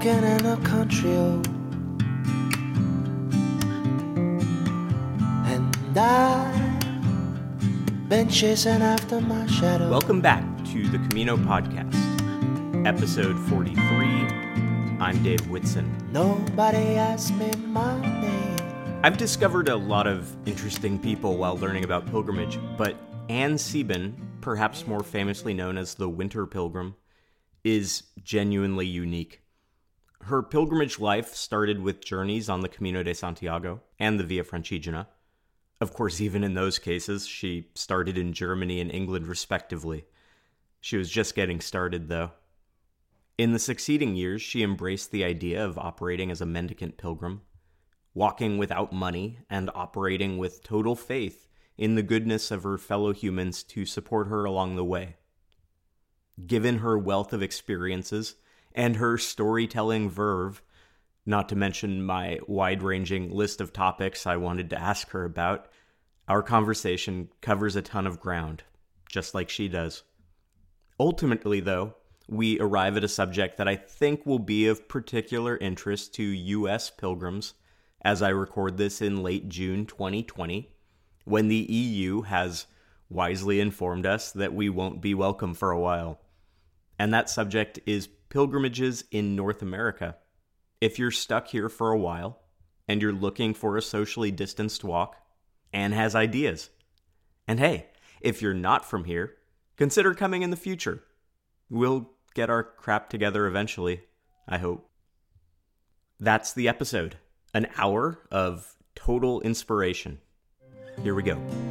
walking in a country road. And I've been chasing after my shadow. Welcome back to the Camino Podcast, episode 43. I'm Dave Whitson. Nobody asked me my name. I've discovered a lot of interesting people while learning about pilgrimage, but Ann Sieben, perhaps more famously known as the Winter Pilgrim, is genuinely unique. Her pilgrimage life started with journeys on the Camino de Santiago and the Via Francigena. Of course, even in those cases, she started in Germany and England respectively. She was just getting started, though. In the succeeding years, she embraced the idea of operating as a mendicant pilgrim, walking without money and operating with total faith in the goodness of her fellow humans to support her along the way. Given her wealth of experiences and her storytelling verve, not to mention my wide ranging list of topics I wanted to ask her about, our conversation covers a ton of ground, just like she does. Ultimately, though, we arrive at a subject that I think will be of particular interest to U.S. pilgrims as I record this in late June 2020 when the EU has wisely informed us that we won't be welcome for a while. And that subject is pilgrimages in North America. If you're stuck here for a while and you're looking for a socially distanced walk, Ann has ideas. And hey, if you're not from here, consider coming in the future. We'll get our crap together eventually, I hope. That's the episode. An hour of total inspiration. Here we go.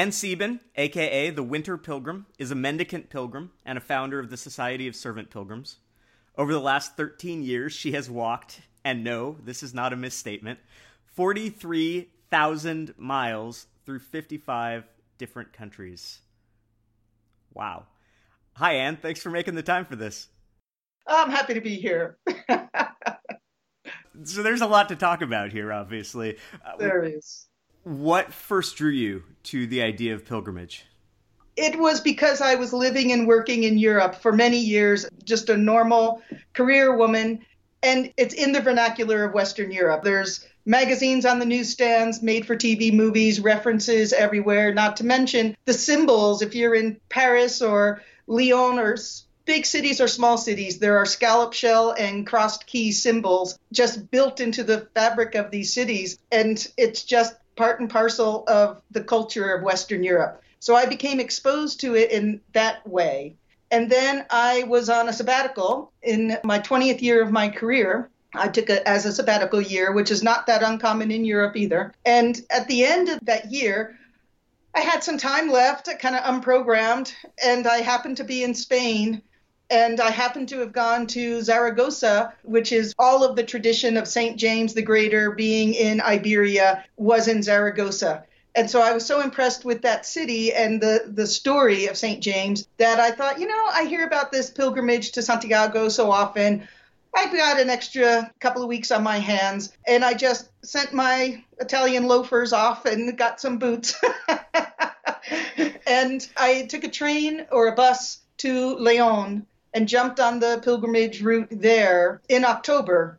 Ann Sieben, aka the Winter Pilgrim, is a mendicant pilgrim and a founder of the Society of Servant Pilgrims. Over the last 13 years, she has walked, and no, this is not a misstatement, 43,000 miles through 55 different countries. Wow. Hi, Ann. Thanks for making the time for this. I'm happy to be here. so there's a lot to talk about here, obviously. Uh, there is. What first drew you to the idea of pilgrimage? It was because I was living and working in Europe for many years, just a normal career woman. And it's in the vernacular of Western Europe. There's magazines on the newsstands, made for TV movies, references everywhere, not to mention the symbols. If you're in Paris or Lyon or big cities or small cities, there are scallop shell and crossed key symbols just built into the fabric of these cities. And it's just part and parcel of the culture of Western Europe. So I became exposed to it in that way. And then I was on a sabbatical in my 20th year of my career I took it as a sabbatical year, which is not that uncommon in Europe either. And at the end of that year, I had some time left, kind of unprogrammed, and I happened to be in Spain. And I happened to have gone to Zaragoza, which is all of the tradition of St. James the Greater being in Iberia was in Zaragoza. And so I was so impressed with that city and the, the story of St. James that I thought, you know, I hear about this pilgrimage to Santiago so often. I've got an extra couple of weeks on my hands, and I just sent my Italian loafers off and got some boots. and I took a train or a bus to Leon and jumped on the pilgrimage route there in October,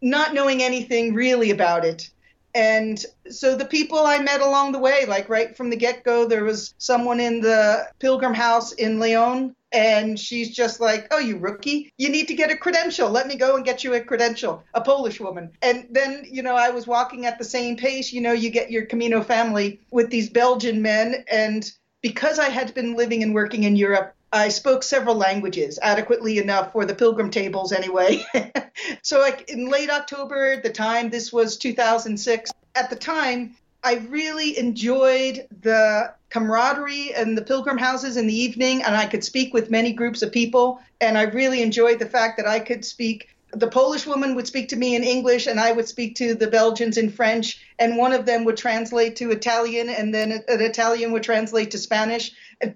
not knowing anything really about it. And so the people I met along the way, like right from the get go, there was someone in the pilgrim house in Leon and she's just like, Oh, you rookie, you need to get a credential. Let me go and get you a credential, a Polish woman. And then, you know, I was walking at the same pace. You know, you get your Camino family with these Belgian men. And because I had been living and working in Europe, I spoke several languages adequately enough for the pilgrim tables anyway. so, like in late October, the time, this was 2006, at the time, I really enjoyed the camaraderie and the pilgrim houses in the evening, and I could speak with many groups of people. And I really enjoyed the fact that I could speak the Polish woman would speak to me in English, and I would speak to the Belgians in French, and one of them would translate to Italian, and then an Italian would translate to Spanish.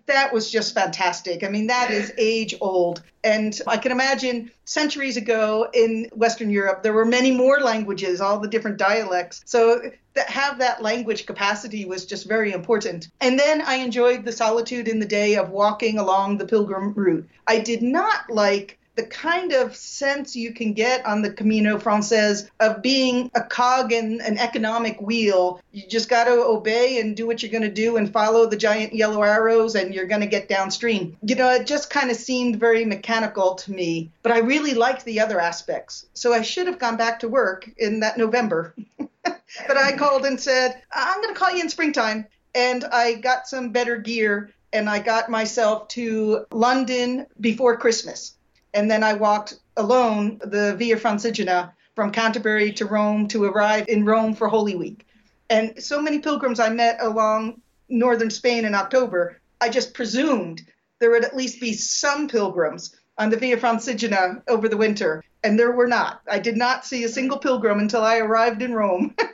That was just fantastic. I mean, that is age old. And I can imagine centuries ago in Western Europe, there were many more languages, all the different dialects. So that have that language capacity was just very important. And then I enjoyed the solitude in the day of walking along the pilgrim route. I did not like the kind of sense you can get on the Camino Frances of being a cog in an economic wheel. You just got to obey and do what you're going to do and follow the giant yellow arrows and you're going to get downstream. You know, it just kind of seemed very mechanical to me, but I really liked the other aspects. So I should have gone back to work in that November. but I called and said, I'm going to call you in springtime. And I got some better gear and I got myself to London before Christmas and then I walked alone the Via Francigena from Canterbury to Rome to arrive in Rome for Holy Week. And so many pilgrims I met along northern Spain in October, I just presumed there would at least be some pilgrims on the Via Francigena over the winter, and there were not. I did not see a single pilgrim until I arrived in Rome.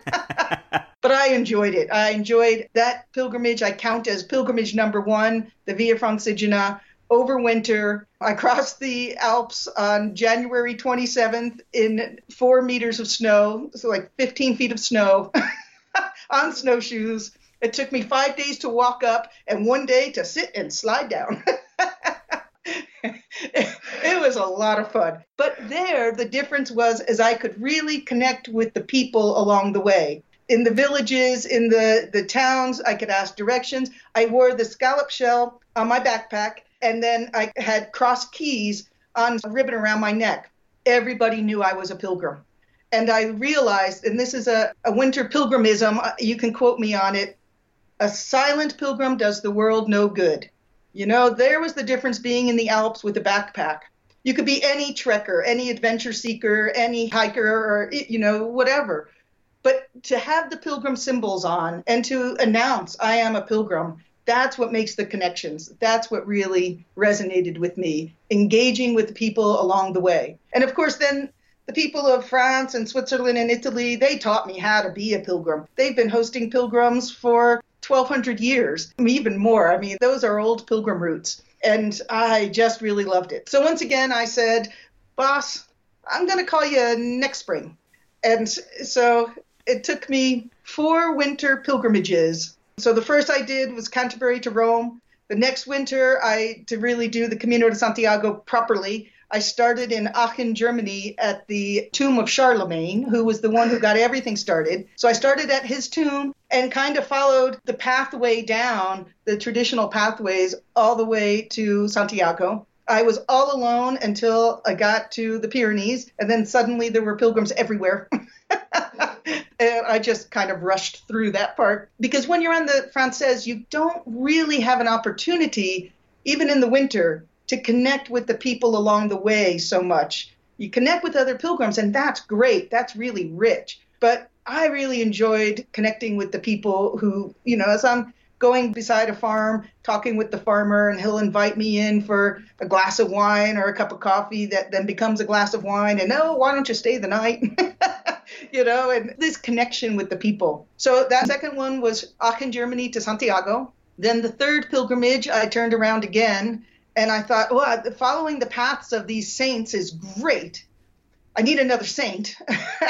but I enjoyed it. I enjoyed that pilgrimage. I count as pilgrimage number one, the Via Francigena over winter. I crossed the Alps on January 27th in four meters of snow, so like 15 feet of snow on snowshoes. It took me five days to walk up and one day to sit and slide down. it was a lot of fun. But there, the difference was as I could really connect with the people along the way. In the villages, in the, the towns, I could ask directions. I wore the scallop shell on my backpack and then I had cross keys on a ribbon around my neck. Everybody knew I was a pilgrim. And I realized, and this is a, a winter pilgrimism, uh, you can quote me on it a silent pilgrim does the world no good. You know, there was the difference being in the Alps with a backpack. You could be any trekker, any adventure seeker, any hiker, or, you know, whatever. But to have the pilgrim symbols on and to announce, I am a pilgrim, that's what makes the connections. That's what really resonated with me, engaging with people along the way. And of course, then the people of France and Switzerland and Italy, they taught me how to be a pilgrim. They've been hosting pilgrims for 1200 years, even more. I mean, those are old pilgrim routes. And I just really loved it. So once again, I said, Boss, I'm going to call you next spring. And so it took me four winter pilgrimages so the first I did was Canterbury to Rome. The next winter, I to really do the Camino de Santiago properly, I started in Aachen, Germany, at the tomb of Charlemagne, who was the one who got everything started. So I started at his tomb and kind of followed the pathway down, the traditional pathways, all the way to Santiago. I was all alone until I got to the Pyrenees, and then suddenly there were pilgrims everywhere. and I just kind of rushed through that part because when you're on the Frances, you don't really have an opportunity, even in the winter, to connect with the people along the way so much. You connect with other pilgrims, and that's great. That's really rich. But I really enjoyed connecting with the people who, you know, as I'm going beside a farm, talking with the farmer, and he'll invite me in for a glass of wine or a cup of coffee that then becomes a glass of wine. And oh, why don't you stay the night? you know, and this connection with the people. So that second one was Aachen, Germany to Santiago. Then the third pilgrimage, I turned around again and I thought, well, following the paths of these saints is great. I need another saint,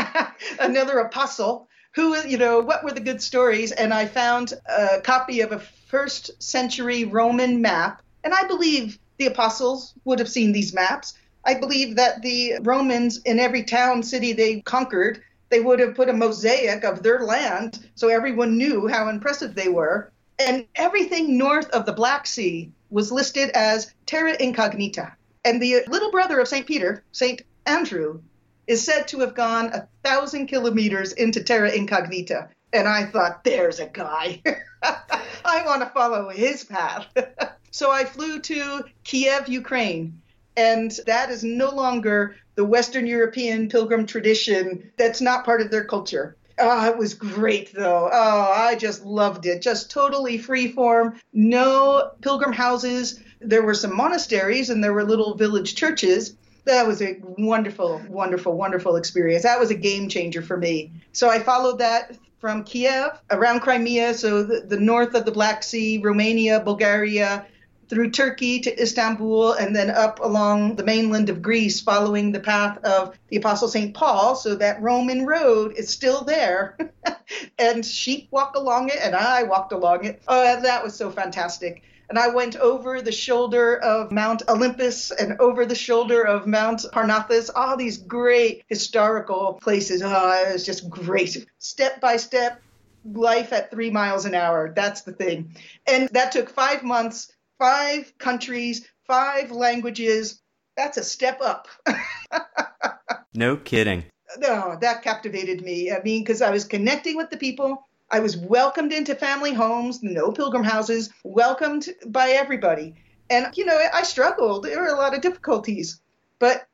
another apostle who, you know, what were the good stories? And I found a copy of a first century Roman map. And I believe the apostles would have seen these maps. I believe that the Romans in every town, city they conquered, they would have put a mosaic of their land so everyone knew how impressive they were. And everything north of the Black Sea was listed as terra incognita. And the little brother of St. Peter, St. Andrew, is said to have gone a thousand kilometers into terra incognita. And I thought, there's a guy. I want to follow his path. so I flew to Kiev, Ukraine. And that is no longer the Western European pilgrim tradition that's not part of their culture. Oh, it was great though. Oh, I just loved it. Just totally free form. No pilgrim houses. There were some monasteries and there were little village churches, that was a wonderful, wonderful, wonderful experience. That was a game changer for me. So I followed that from Kiev around Crimea, so the, the north of the Black Sea, Romania, Bulgaria, through Turkey to Istanbul, and then up along the mainland of Greece, following the path of the Apostle St. Paul. So that Roman road is still there. and sheep walk along it, and I walked along it. Oh, that was so fantastic and I went over the shoulder of Mount Olympus and over the shoulder of Mount Parnassus, all these great historical places. Oh, it was just great. Step by step, life at three miles an hour. That's the thing. And that took five months, five countries, five languages. That's a step up. no kidding. No, that captivated me. I mean, because I was connecting with the people I was welcomed into family homes, no pilgrim houses, welcomed by everybody. And, you know, I struggled. There were a lot of difficulties. But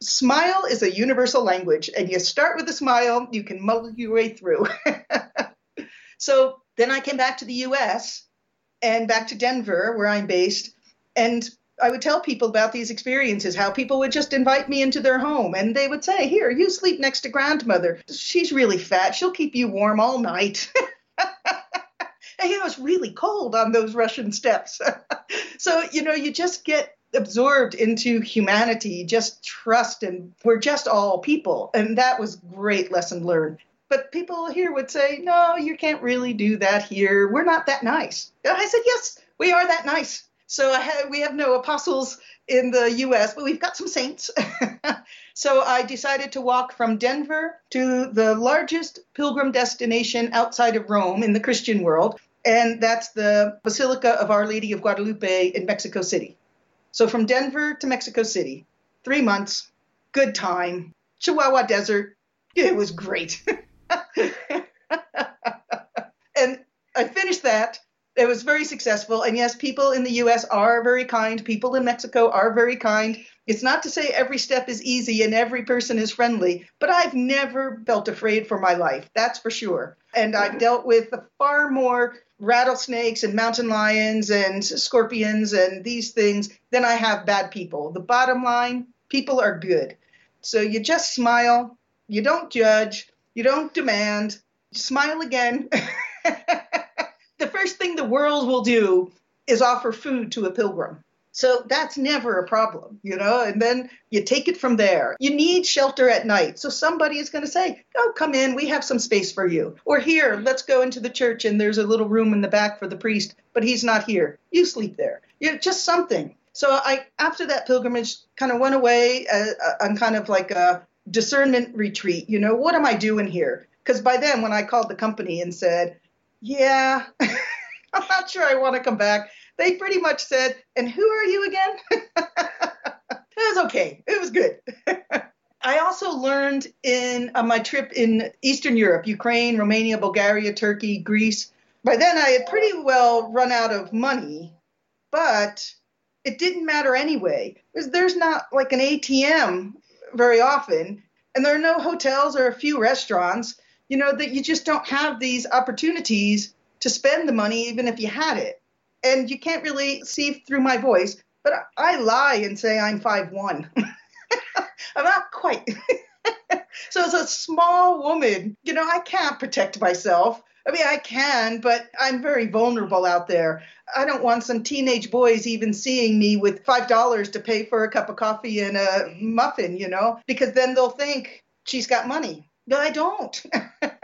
smile is a universal language. And you start with a smile, you can muddle your way through. so then I came back to the US and back to Denver, where I'm based. And I would tell people about these experiences, how people would just invite me into their home and they would say, Here, you sleep next to grandmother. She's really fat. She'll keep you warm all night. and it was really cold on those Russian steppes. so, you know, you just get absorbed into humanity, just trust, and we're just all people. And that was great lesson learned. But people here would say, no, you can't really do that here. We're not that nice. I said, yes, we are that nice. So we have no apostles in the US, but we've got some saints. so I decided to walk from Denver to the largest pilgrim destination outside of Rome in the Christian world, and that's the Basilica of Our Lady of Guadalupe in Mexico City. So from Denver to Mexico City, three months, good time, Chihuahua Desert. It was great. and I finished that it was very successful. And yes, people in the US are very kind. People in Mexico are very kind. It's not to say every step is easy and every person is friendly, but I've never felt afraid for my life. That's for sure. And I've dealt with far more rattlesnakes and mountain lions and scorpions and these things than I have bad people. The bottom line people are good. So you just smile, you don't judge, you don't demand, smile again. the first thing the world will do is offer food to a pilgrim. So that's never a problem, you know, and then you take it from there. You need shelter at night. So somebody is going to say, Oh, come in, we have some space for you. Or here, let's go into the church and there's a little room in the back for the priest, but he's not here. You sleep there. You know, just something. So I, after that pilgrimage, kind of went away uh, uh on kind of like a discernment retreat. You know, what am I doing here? Because by then, when I called the company and said, yeah, I'm not sure I want to come back. They pretty much said, and who are you again? it was okay. It was good. I also learned in uh, my trip in Eastern Europe, Ukraine, Romania, Bulgaria, Turkey, Greece. By then, I had pretty well run out of money, but it didn't matter anyway. There's, there's not like an ATM very often, and there are no hotels or a few restaurants you know, that you just don't have these opportunities to spend the money even if you had it. And you can't really see through my voice, but I lie and say I'm five one. I'm not quite. so as a small woman, you know, I can't protect myself. I mean, I can, but I'm very vulnerable out there. I don't want some teenage boys even seeing me with $5 to pay for a cup of coffee and a muffin, you know, because then they'll think she's got money. No, I don't.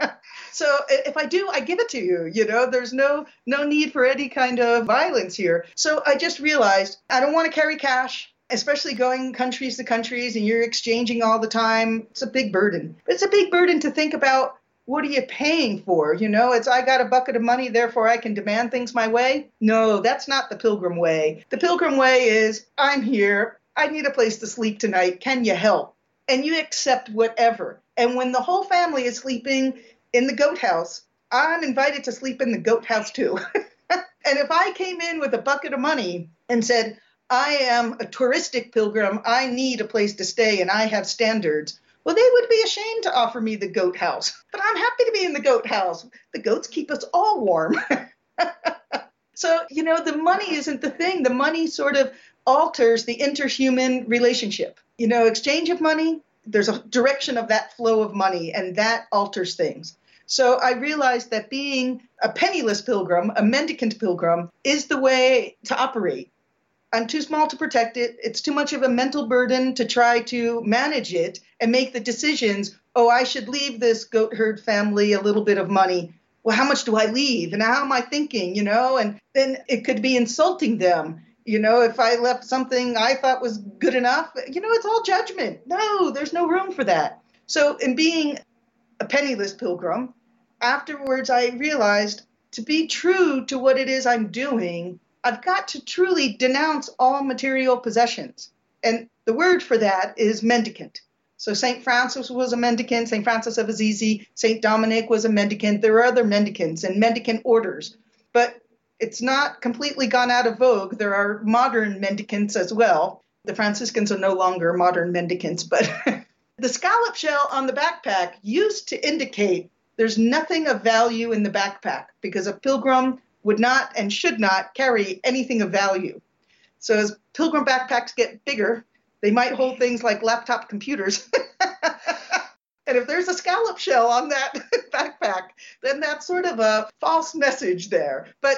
so if I do, I give it to you. You know, there's no no need for any kind of violence here. So I just realized I don't want to carry cash especially going countries to countries and you're exchanging all the time, it's a big burden. But it's a big burden to think about what are you paying for? You know, it's I got a bucket of money, therefore I can demand things my way. No, that's not the pilgrim way. The pilgrim way is I'm here, I need a place to sleep tonight. Can you help? And you accept whatever. And when the whole family is sleeping in the goat house, I'm invited to sleep in the goat house too. and if I came in with a bucket of money and said, I am a touristic pilgrim, I need a place to stay, and I have standards, well, they would be ashamed to offer me the goat house. But I'm happy to be in the goat house. The goats keep us all warm. so, you know, the money isn't the thing. The money sort of alters the interhuman relationship. you know, exchange of money, there's a direction of that flow of money, and that alters things. So I realized that being a penniless pilgrim, a mendicant pilgrim, is the way to operate. I'm too small to protect it. It's too much of a mental burden to try to manage it and make the decisions. Oh, I should leave this goat herd family a little bit of money. Well, how much do I leave? And how am I thinking? You know, and then it could be insulting them. You know, if I left something I thought was good enough, you know, it's all judgment. No, there's no room for that. So, in being a penniless pilgrim, afterwards I realized to be true to what it is I'm doing, I've got to truly denounce all material possessions. And the word for that is mendicant. So St. Francis was a mendicant, St. Francis of Assisi, St. Dominic was a mendicant. There are other mendicants and mendicant orders. But it's not completely gone out of vogue. There are modern mendicants as well. The Franciscans are no longer modern mendicants, but the scallop shell on the backpack used to indicate there's nothing of value in the backpack because a pilgrim would not and should not carry anything of value. So as pilgrim backpacks get bigger, they might hold things like laptop computers. and if there's a scallop shell on that backpack, then that's sort of a false message there. But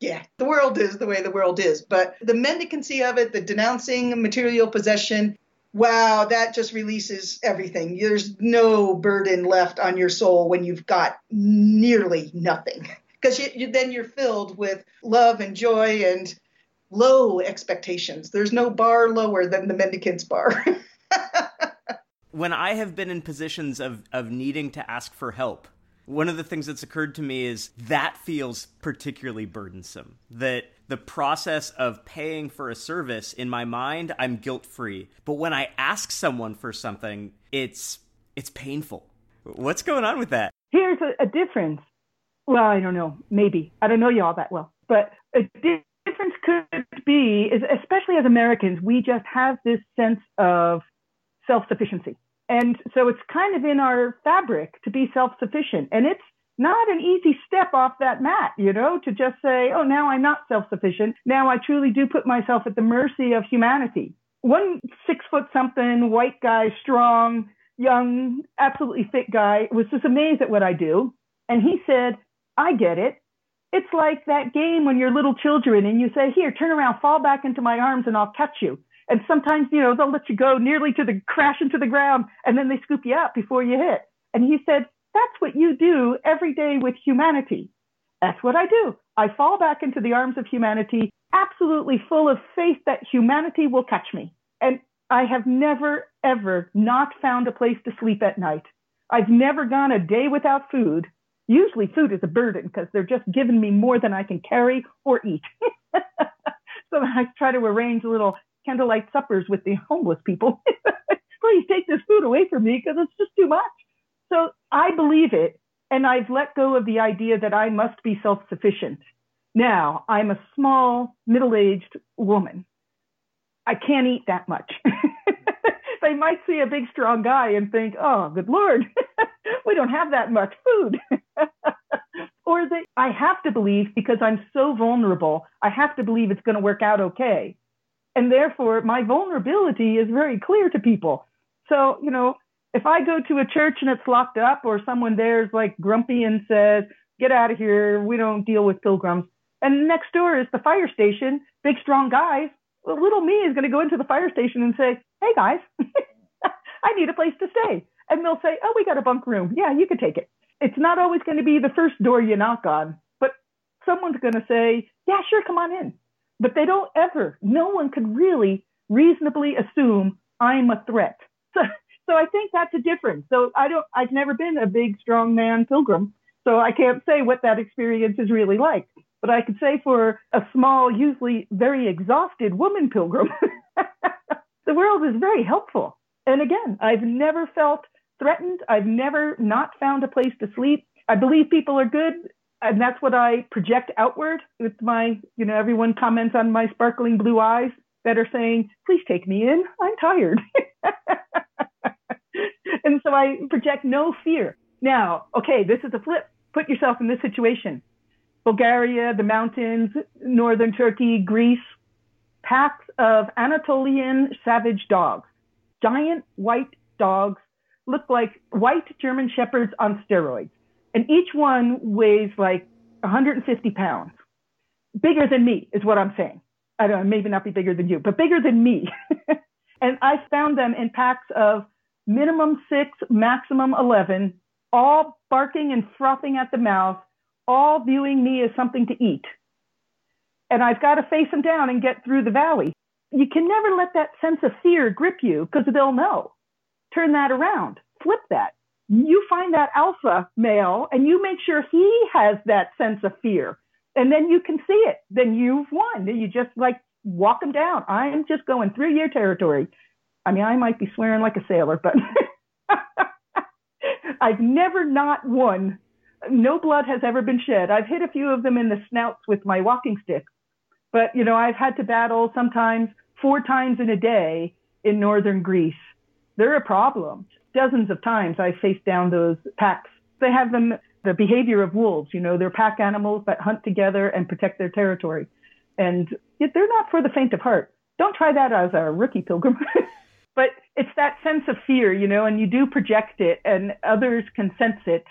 yeah, the world is the way the world is. But the mendicancy of it, the denouncing material possession, wow, that just releases everything. There's no burden left on your soul when you've got nearly nothing. Because you, you, then you're filled with love and joy and low expectations. There's no bar lower than the mendicant's bar. when I have been in positions of, of needing to ask for help, one of the things that's occurred to me is that feels particularly burdensome. That the process of paying for a service in my mind, I'm guilt free. But when I ask someone for something, it's it's painful. What's going on with that? Here's a, a difference. Well, I don't know. Maybe I don't know you all that well, but a difference could be is especially as Americans, we just have this sense of self sufficiency and so it's kind of in our fabric to be self sufficient. And it's not an easy step off that mat, you know, to just say, oh, now I'm not self sufficient. Now I truly do put myself at the mercy of humanity. One six foot something, white guy, strong, young, absolutely fit guy was just amazed at what I do. And he said, I get it. It's like that game when you're little children and you say, here, turn around, fall back into my arms and I'll catch you. And sometimes, you know, they'll let you go nearly to the crash into the ground and then they scoop you up before you hit. And he said, that's what you do every day with humanity. That's what I do. I fall back into the arms of humanity, absolutely full of faith that humanity will catch me. And I have never, ever not found a place to sleep at night. I've never gone a day without food. Usually food is a burden because they're just giving me more than I can carry or eat. so I try to arrange a little candlelight suppers with the homeless people. Please take this food away from me because it's just too much. So I believe it. And I've let go of the idea that I must be self sufficient. Now I'm a small, middle aged woman. I can't eat that much. they might see a big, strong guy and think, oh, good Lord, we don't have that much food. or that I have to believe because I'm so vulnerable, I have to believe it's going to work out okay. And therefore, my vulnerability is very clear to people. So, you know, if I go to a church and it's locked up, or someone there is like grumpy and says, get out of here, we don't deal with pilgrims. And next door is the fire station, big, strong guys. Well, little me is going to go into the fire station and say, hey, guys, I need a place to stay. And they'll say, oh, we got a bunk room. Yeah, you can take it. It's not always going to be the first door you knock on, but someone's going to say, yeah, sure, come on in but they don't ever, no one could really reasonably assume I'm a threat. So, so I think that's a difference. So I don't, I've never been a big, strong man pilgrim. So I can't say what that experience is really like. But I could say for a small, usually very exhausted woman pilgrim, the world is very helpful. And again, I've never felt threatened. I've never not found a place to sleep. I believe people are good and that's what I project outward with my, you know, everyone comments on my sparkling blue eyes that are saying, please take me in. I'm tired. and so I project no fear. Now, okay, this is a flip. Put yourself in this situation. Bulgaria, the mountains, northern Turkey, Greece, packs of Anatolian savage dogs. giant white dogs, look like white German shepherds on steroids. And each one weighs like 150 pounds. Bigger than me is what I'm saying. I don't know, maybe not be bigger than you, but bigger than me. and I found them in packs of minimum six, maximum 11, all barking and frothing at the mouth, all viewing me as something to eat. And I've got to face them down and get through the valley. You can never let that sense of fear grip you because they'll know. Turn that around, flip that. You find that alpha male and you make sure he has that sense of fear. And then you can see it. Then you've won. Then You just like walk them down. I'm just going through your territory. I mean, I might be swearing like a sailor, but I've never not won. No blood has ever been shed. I've hit a few of them in the snouts with my walking stick, but you know, I've had to battle sometimes four times in a day in northern Greece. They're a problem. Dozens of times I faced down those packs. They have them the behavior of wolves. You know, they're pack animals that hunt together and protect their territory. And yet they're not for the faint of heart. Don't try that as a rookie pilgrim. but it's that sense of fear, you know, and you do project it and others can sense it.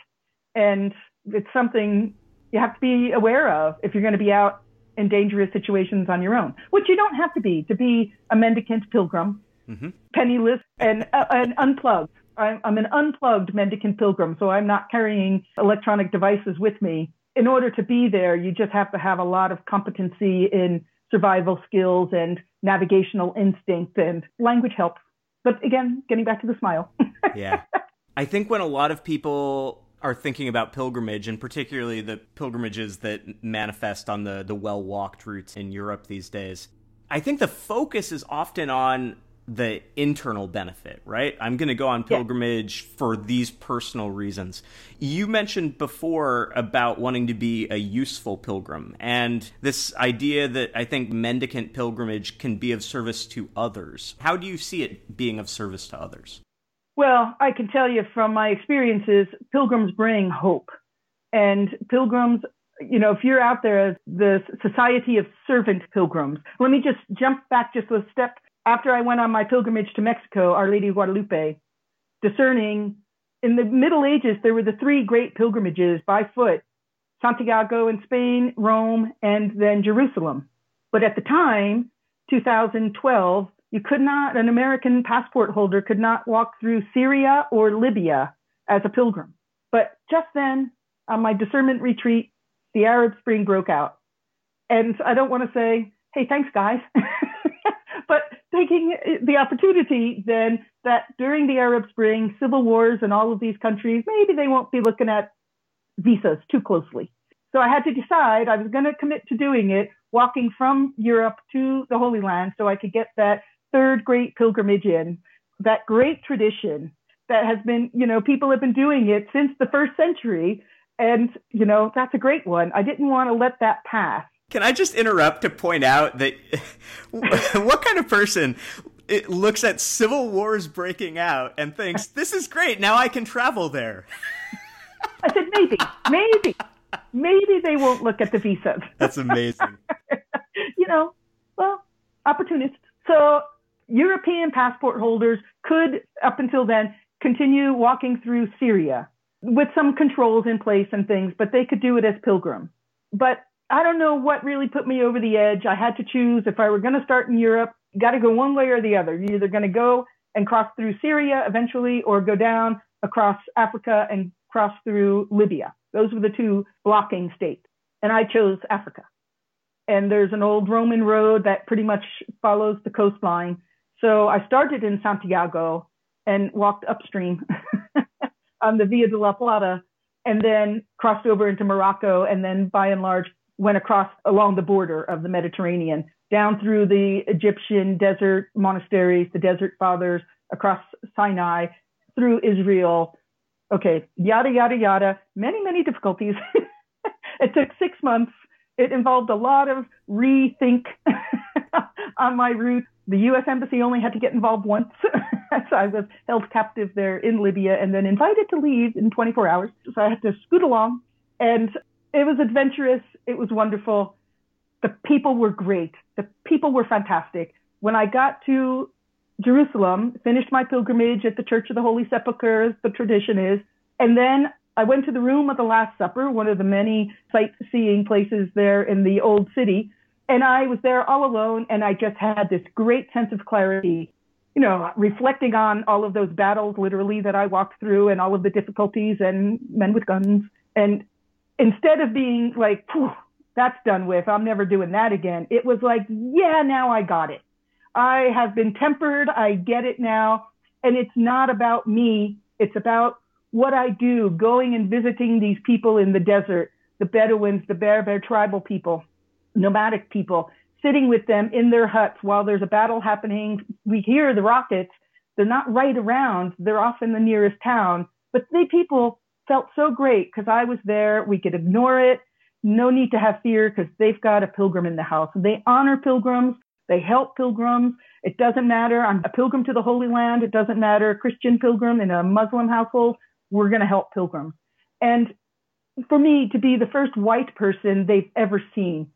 And it's something you have to be aware of if you're going to be out in dangerous situations on your own, which you don't have to be to be a mendicant pilgrim, mm-hmm. penniless and, uh, and unplugged. I'm, I'm an unplugged mendicant pilgrim, so I'm not carrying electronic devices with me. In order to be there, you just have to have a lot of competency in survival skills and navigational instinct and language help. But again, getting back to the smile. yeah. I think when a lot of people are thinking about pilgrimage, and particularly the pilgrimages that manifest on the, the well walked routes in Europe these days, I think the focus is often on the internal benefit, right? I'm going to go on pilgrimage yeah. for these personal reasons. You mentioned before about wanting to be a useful pilgrim and this idea that I think mendicant pilgrimage can be of service to others. How do you see it being of service to others? Well, I can tell you from my experiences, pilgrims bring hope. And pilgrims, you know, if you're out there, as the Society of Servant Pilgrims, let me just jump back just a step after I went on my pilgrimage to Mexico, Our Lady of Guadalupe, discerning in the Middle Ages, there were the three great pilgrimages by foot Santiago in Spain, Rome, and then Jerusalem. But at the time, 2012, you could not, an American passport holder could not walk through Syria or Libya as a pilgrim. But just then, on my discernment retreat, the Arab Spring broke out. And I don't want to say, hey, thanks, guys. taking the opportunity then that during the Arab Spring, civil wars in all of these countries, maybe they won't be looking at visas too closely. So I had to decide I was going to commit to doing it, walking from Europe to the Holy Land so I could get that third great pilgrimage in, that great tradition that has been, you know, people have been doing it since the first century. And, you know, that's a great one. I didn't want to let that pass. Can I just interrupt to point out that what kind of person it looks at civil wars breaking out and thinks this is great now i can travel there. I said maybe maybe maybe they won't look at the visas that's amazing. You know well opportunists. So european passport holders could up until then continue walking through syria with some controls in place and things but they could do it as pilgrim. But I don't know what really put me over the edge. I had to choose if I were going to start in Europe, got to go one way or the other. You're either going to go and cross through Syria eventually or go down across Africa and cross through Libya. Those were the two blocking states. And I chose Africa. And there's an old Roman road that pretty much follows the coastline. So I started in Santiago and walked upstream on the Via de la Plata and then crossed over into Morocco and then by and large went across along the border of the Mediterranean, down through the Egyptian desert monasteries, the desert fathers, across Sinai, through Israel. Okay, yada, yada, yada. Many, many difficulties. it took six months. It involved a lot of rethink on my route. The U.S. Embassy only had to get involved once. so I was held captive there in Libya and then invited to leave in 24 hours. So I had to scoot along. And it was adventurous. It was wonderful. The people were great. The people were fantastic. When I got to Jerusalem, finished my pilgrimage at the Church of the Holy Sepulchre, as the tradition is, and then I went to the room of the Last Supper, one of the many sightseeing places there in the old city, and I was there all alone, and I just had this great sense of clarity. You know, reflecting on all of those battles, literally, that I walked through, and all of the difficulties, and men with guns, and instead of being like, that's done with, I'm never doing that again, it was like, yeah, now I got it. I have been tempered. I get it now. And it's not about me. It's about what I do, going and visiting these people in the desert, the Bedouins, the Berber tribal people, nomadic people, sitting with them in their huts while there's a battle happening. We hear the rockets. They're not right around. They're off in the nearest town. But they people felt so great because I was there. We could ignore it. No need to have fear because they've got a pilgrim in the house. They honor pilgrims. They help pilgrims. It doesn't matter. I'm a pilgrim to the Holy Land. It doesn't matter. Christian pilgrim in a Muslim household. We're going to help pilgrims. And for me to be the first white person they've ever seen,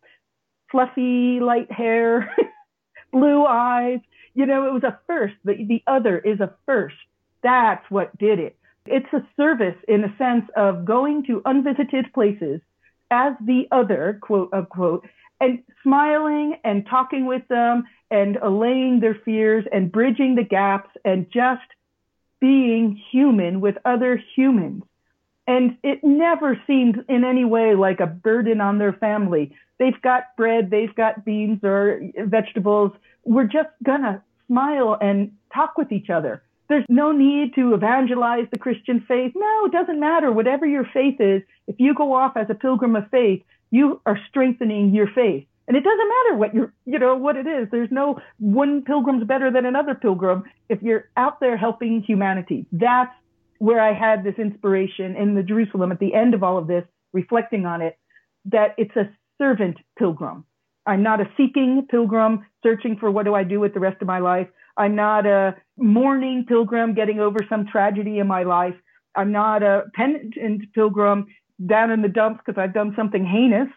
fluffy, light hair, blue eyes, you know, it was a first. The, the other is a first. That's what did it. It's a service in a sense of going to unvisited places as the other, quote unquote, and smiling and talking with them and allaying their fears and bridging the gaps and just being human with other humans. And it never seemed in any way like a burden on their family. They've got bread, they've got beans or vegetables. We're just gonna smile and talk with each other. There's no need to evangelize the Christian faith. No, it doesn't matter. Whatever your faith is, if you go off as a pilgrim of faith, you are strengthening your faith. And it doesn't matter what you're, you know, what it is. There's no one pilgrim's better than another pilgrim if you're out there helping humanity. That's where I had this inspiration in the Jerusalem at the end of all of this, reflecting on it, that it's a servant pilgrim. I'm not a seeking pilgrim searching for what do I do with the rest of my life. I'm not a mourning pilgrim getting over some tragedy in my life. I'm not a penitent pilgrim down in the dumps because I've done something heinous.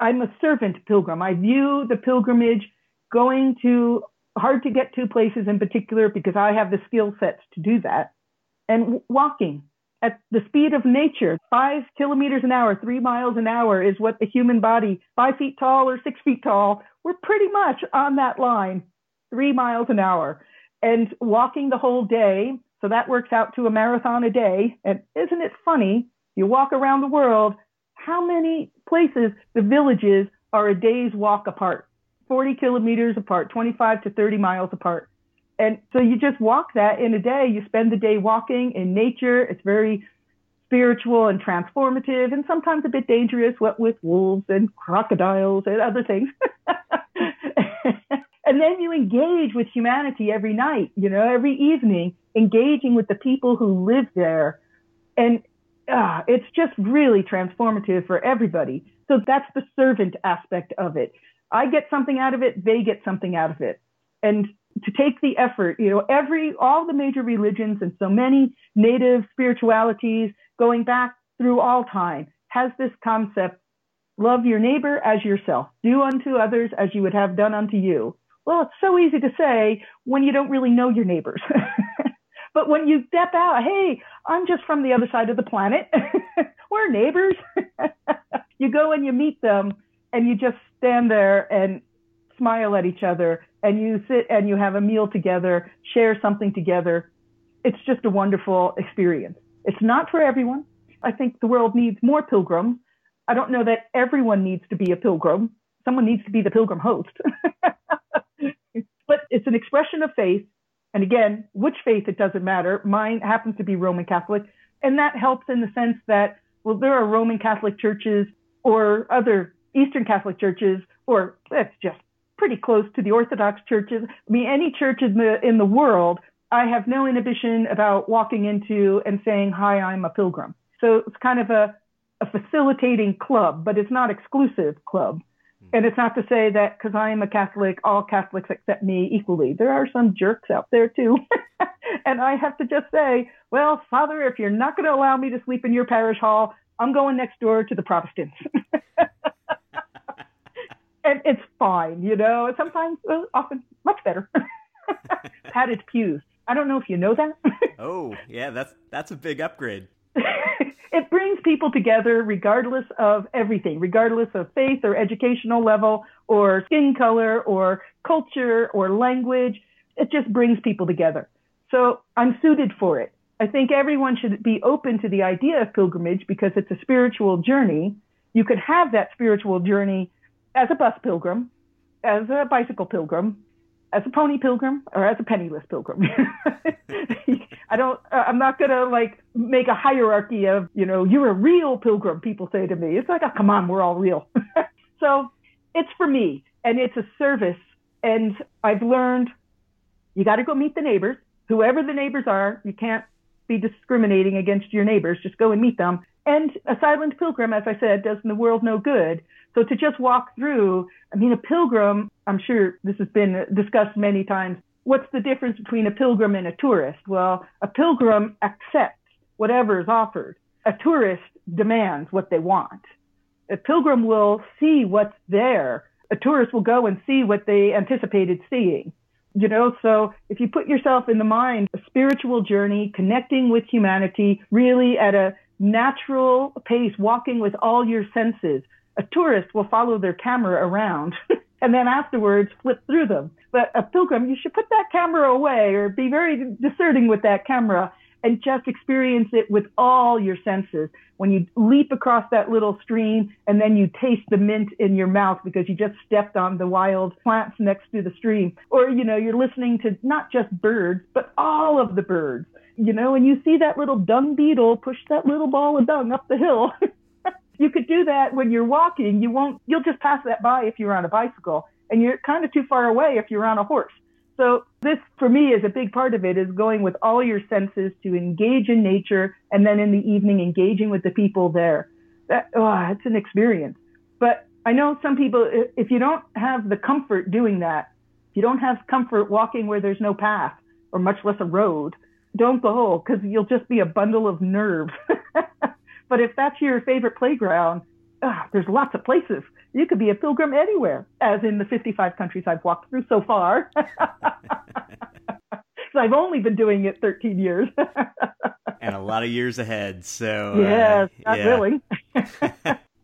I'm a servant pilgrim. I view the pilgrimage going to hard to get to places in particular because I have the skill sets to do that and walking at the speed of nature, five kilometers an hour, three miles an hour is what the human body, five feet tall or six feet tall, we're pretty much on that line, three miles an hour. And walking the whole day, so that works out to a marathon a day. And isn't it funny? You walk around the world, how many places the villages are a day's walk apart, 40 kilometers apart, 25 to 30 miles apart. And so you just walk that in a day. You spend the day walking in nature. It's very spiritual and transformative and sometimes a bit dangerous, what with wolves and crocodiles and other things. and then you engage with humanity every night, you know, every evening, engaging with the people who live there. And uh, it's just really transformative for everybody. So that's the servant aspect of it. I get something out of it, they get something out of it. And to take the effort, you know, every, all the major religions and so many native spiritualities going back through all time has this concept love your neighbor as yourself, do unto others as you would have done unto you. Well, it's so easy to say when you don't really know your neighbors. but when you step out, hey, I'm just from the other side of the planet. We're neighbors. you go and you meet them and you just stand there and smile at each other and you sit and you have a meal together, share something together. It's just a wonderful experience. It's not for everyone. I think the world needs more pilgrims. I don't know that everyone needs to be a pilgrim. Someone needs to be the pilgrim host. But it's an expression of faith. And again, which faith, it doesn't matter. Mine happens to be Roman Catholic. And that helps in the sense that, well, there are Roman Catholic churches or other Eastern Catholic churches, or that's just pretty close to the Orthodox churches. I mean, any church in the, in the world, I have no inhibition about walking into and saying, hi, I'm a pilgrim. So it's kind of a, a facilitating club, but it's not exclusive club. And it's not to say that because I am a Catholic, all Catholics accept me equally. There are some jerks out there too. and I have to just say, well, Father, if you're not going to allow me to sleep in your parish hall, I'm going next door to the Protestants. and it's fine, you know. Sometimes, well, often, much better. padded pews. I don't know if you know that. oh, yeah, that's that's a big upgrade. It brings people together regardless of everything, regardless of faith or educational level or skin color or culture or language. It just brings people together. So I'm suited for it. I think everyone should be open to the idea of pilgrimage because it's a spiritual journey. You could have that spiritual journey as a bus pilgrim, as a bicycle pilgrim, as a pony pilgrim, or as a penniless pilgrim. I don't, uh, I'm not going to like make a hierarchy of, you know, you're a real pilgrim, people say to me. It's like, oh, come on, we're all real. so it's for me and it's a service. And I've learned you got to go meet the neighbors, whoever the neighbors are. You can't be discriminating against your neighbors. Just go and meet them. And a silent pilgrim, as I said, does the world no good. So to just walk through, I mean, a pilgrim, I'm sure this has been discussed many times. What's the difference between a pilgrim and a tourist? Well, a pilgrim accepts whatever is offered. A tourist demands what they want. A pilgrim will see what's there. A tourist will go and see what they anticipated seeing. You know, so if you put yourself in the mind, a spiritual journey, connecting with humanity, really at a natural pace, walking with all your senses, a tourist will follow their camera around and then afterwards flip through them. But a pilgrim, you should put that camera away or be very discerning with that camera and just experience it with all your senses. When you leap across that little stream and then you taste the mint in your mouth because you just stepped on the wild plants next to the stream. Or, you know, you're listening to not just birds, but all of the birds, you know, and you see that little dung beetle push that little ball of dung up the hill. you could do that when you're walking. You won't, you'll just pass that by if you're on a bicycle and you're kind of too far away if you're on a horse. So this for me is a big part of it is going with all your senses to engage in nature and then in the evening engaging with the people there. That, oh, it's an experience. But I know some people, if you don't have the comfort doing that, if you don't have comfort walking where there's no path or much less a road, don't go because you'll just be a bundle of nerves. but if that's your favorite playground, oh, there's lots of places. You could be a pilgrim anywhere, as in the 55 countries I've walked through so far. so I've only been doing it 13 years. and a lot of years ahead. So yes, uh, not yeah. really.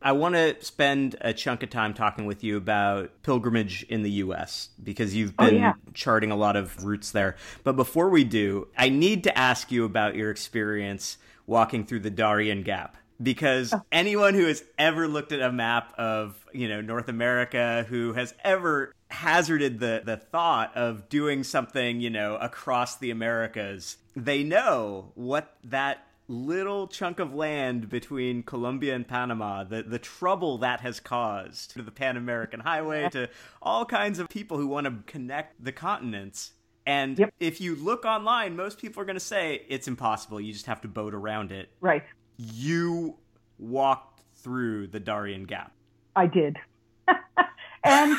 I want to spend a chunk of time talking with you about pilgrimage in the U.S. because you've oh, been oh, yeah. charting a lot of routes there. But before we do, I need to ask you about your experience walking through the Darien Gap because oh. anyone who has ever looked at a map of you know North America who has ever hazarded the the thought of doing something you know across the Americas they know what that little chunk of land between Colombia and Panama the the trouble that has caused to the Pan American Highway to all kinds of people who want to connect the continents and yep. if you look online, most people are going to say it's impossible. You just have to boat around it. Right. You walked through the Darien Gap. I did. and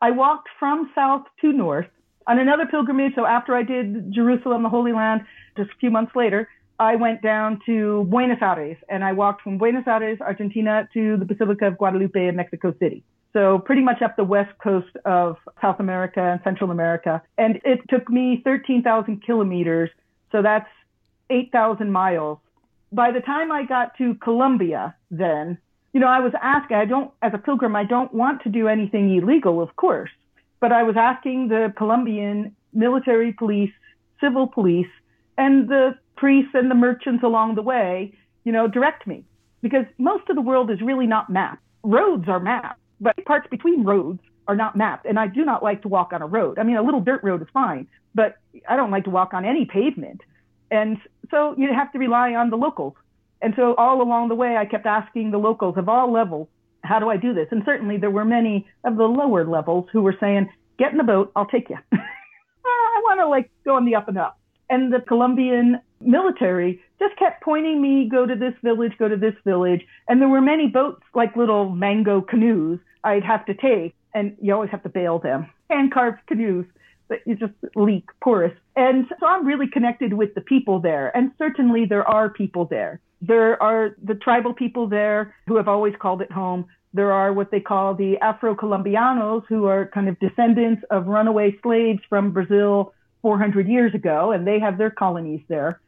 I walked from south to north on another pilgrimage. So after I did Jerusalem, the Holy Land, just a few months later, I went down to Buenos Aires and I walked from Buenos Aires, Argentina to the Basilica of Guadalupe in Mexico City. So pretty much up the west coast of South America and Central America. And it took me 13,000 kilometers. So that's 8,000 miles. By the time I got to Colombia, then, you know, I was asking, I don't, as a pilgrim, I don't want to do anything illegal, of course, but I was asking the Colombian military police, civil police, and the priests and the merchants along the way, you know, direct me because most of the world is really not mapped. Roads are mapped but parts between roads are not mapped. And I do not like to walk on a road. I mean, a little dirt road is fine, but I don't like to walk on any pavement. And so you have to rely on the locals. And so all along the way, I kept asking the locals of all levels, how do I do this? And certainly there were many of the lower levels who were saying, get in the boat, I'll take you. I want to like go on the up and up. And the Colombian military just kept pointing me, go to this village, go to this village. And there were many boats, like little mango canoes, I'd have to take, and you always have to bail them. Hand carved canoes that you just leak porous. And so I'm really connected with the people there. And certainly there are people there. There are the tribal people there who have always called it home. There are what they call the Afro Colombianos, who are kind of descendants of runaway slaves from Brazil 400 years ago, and they have their colonies there.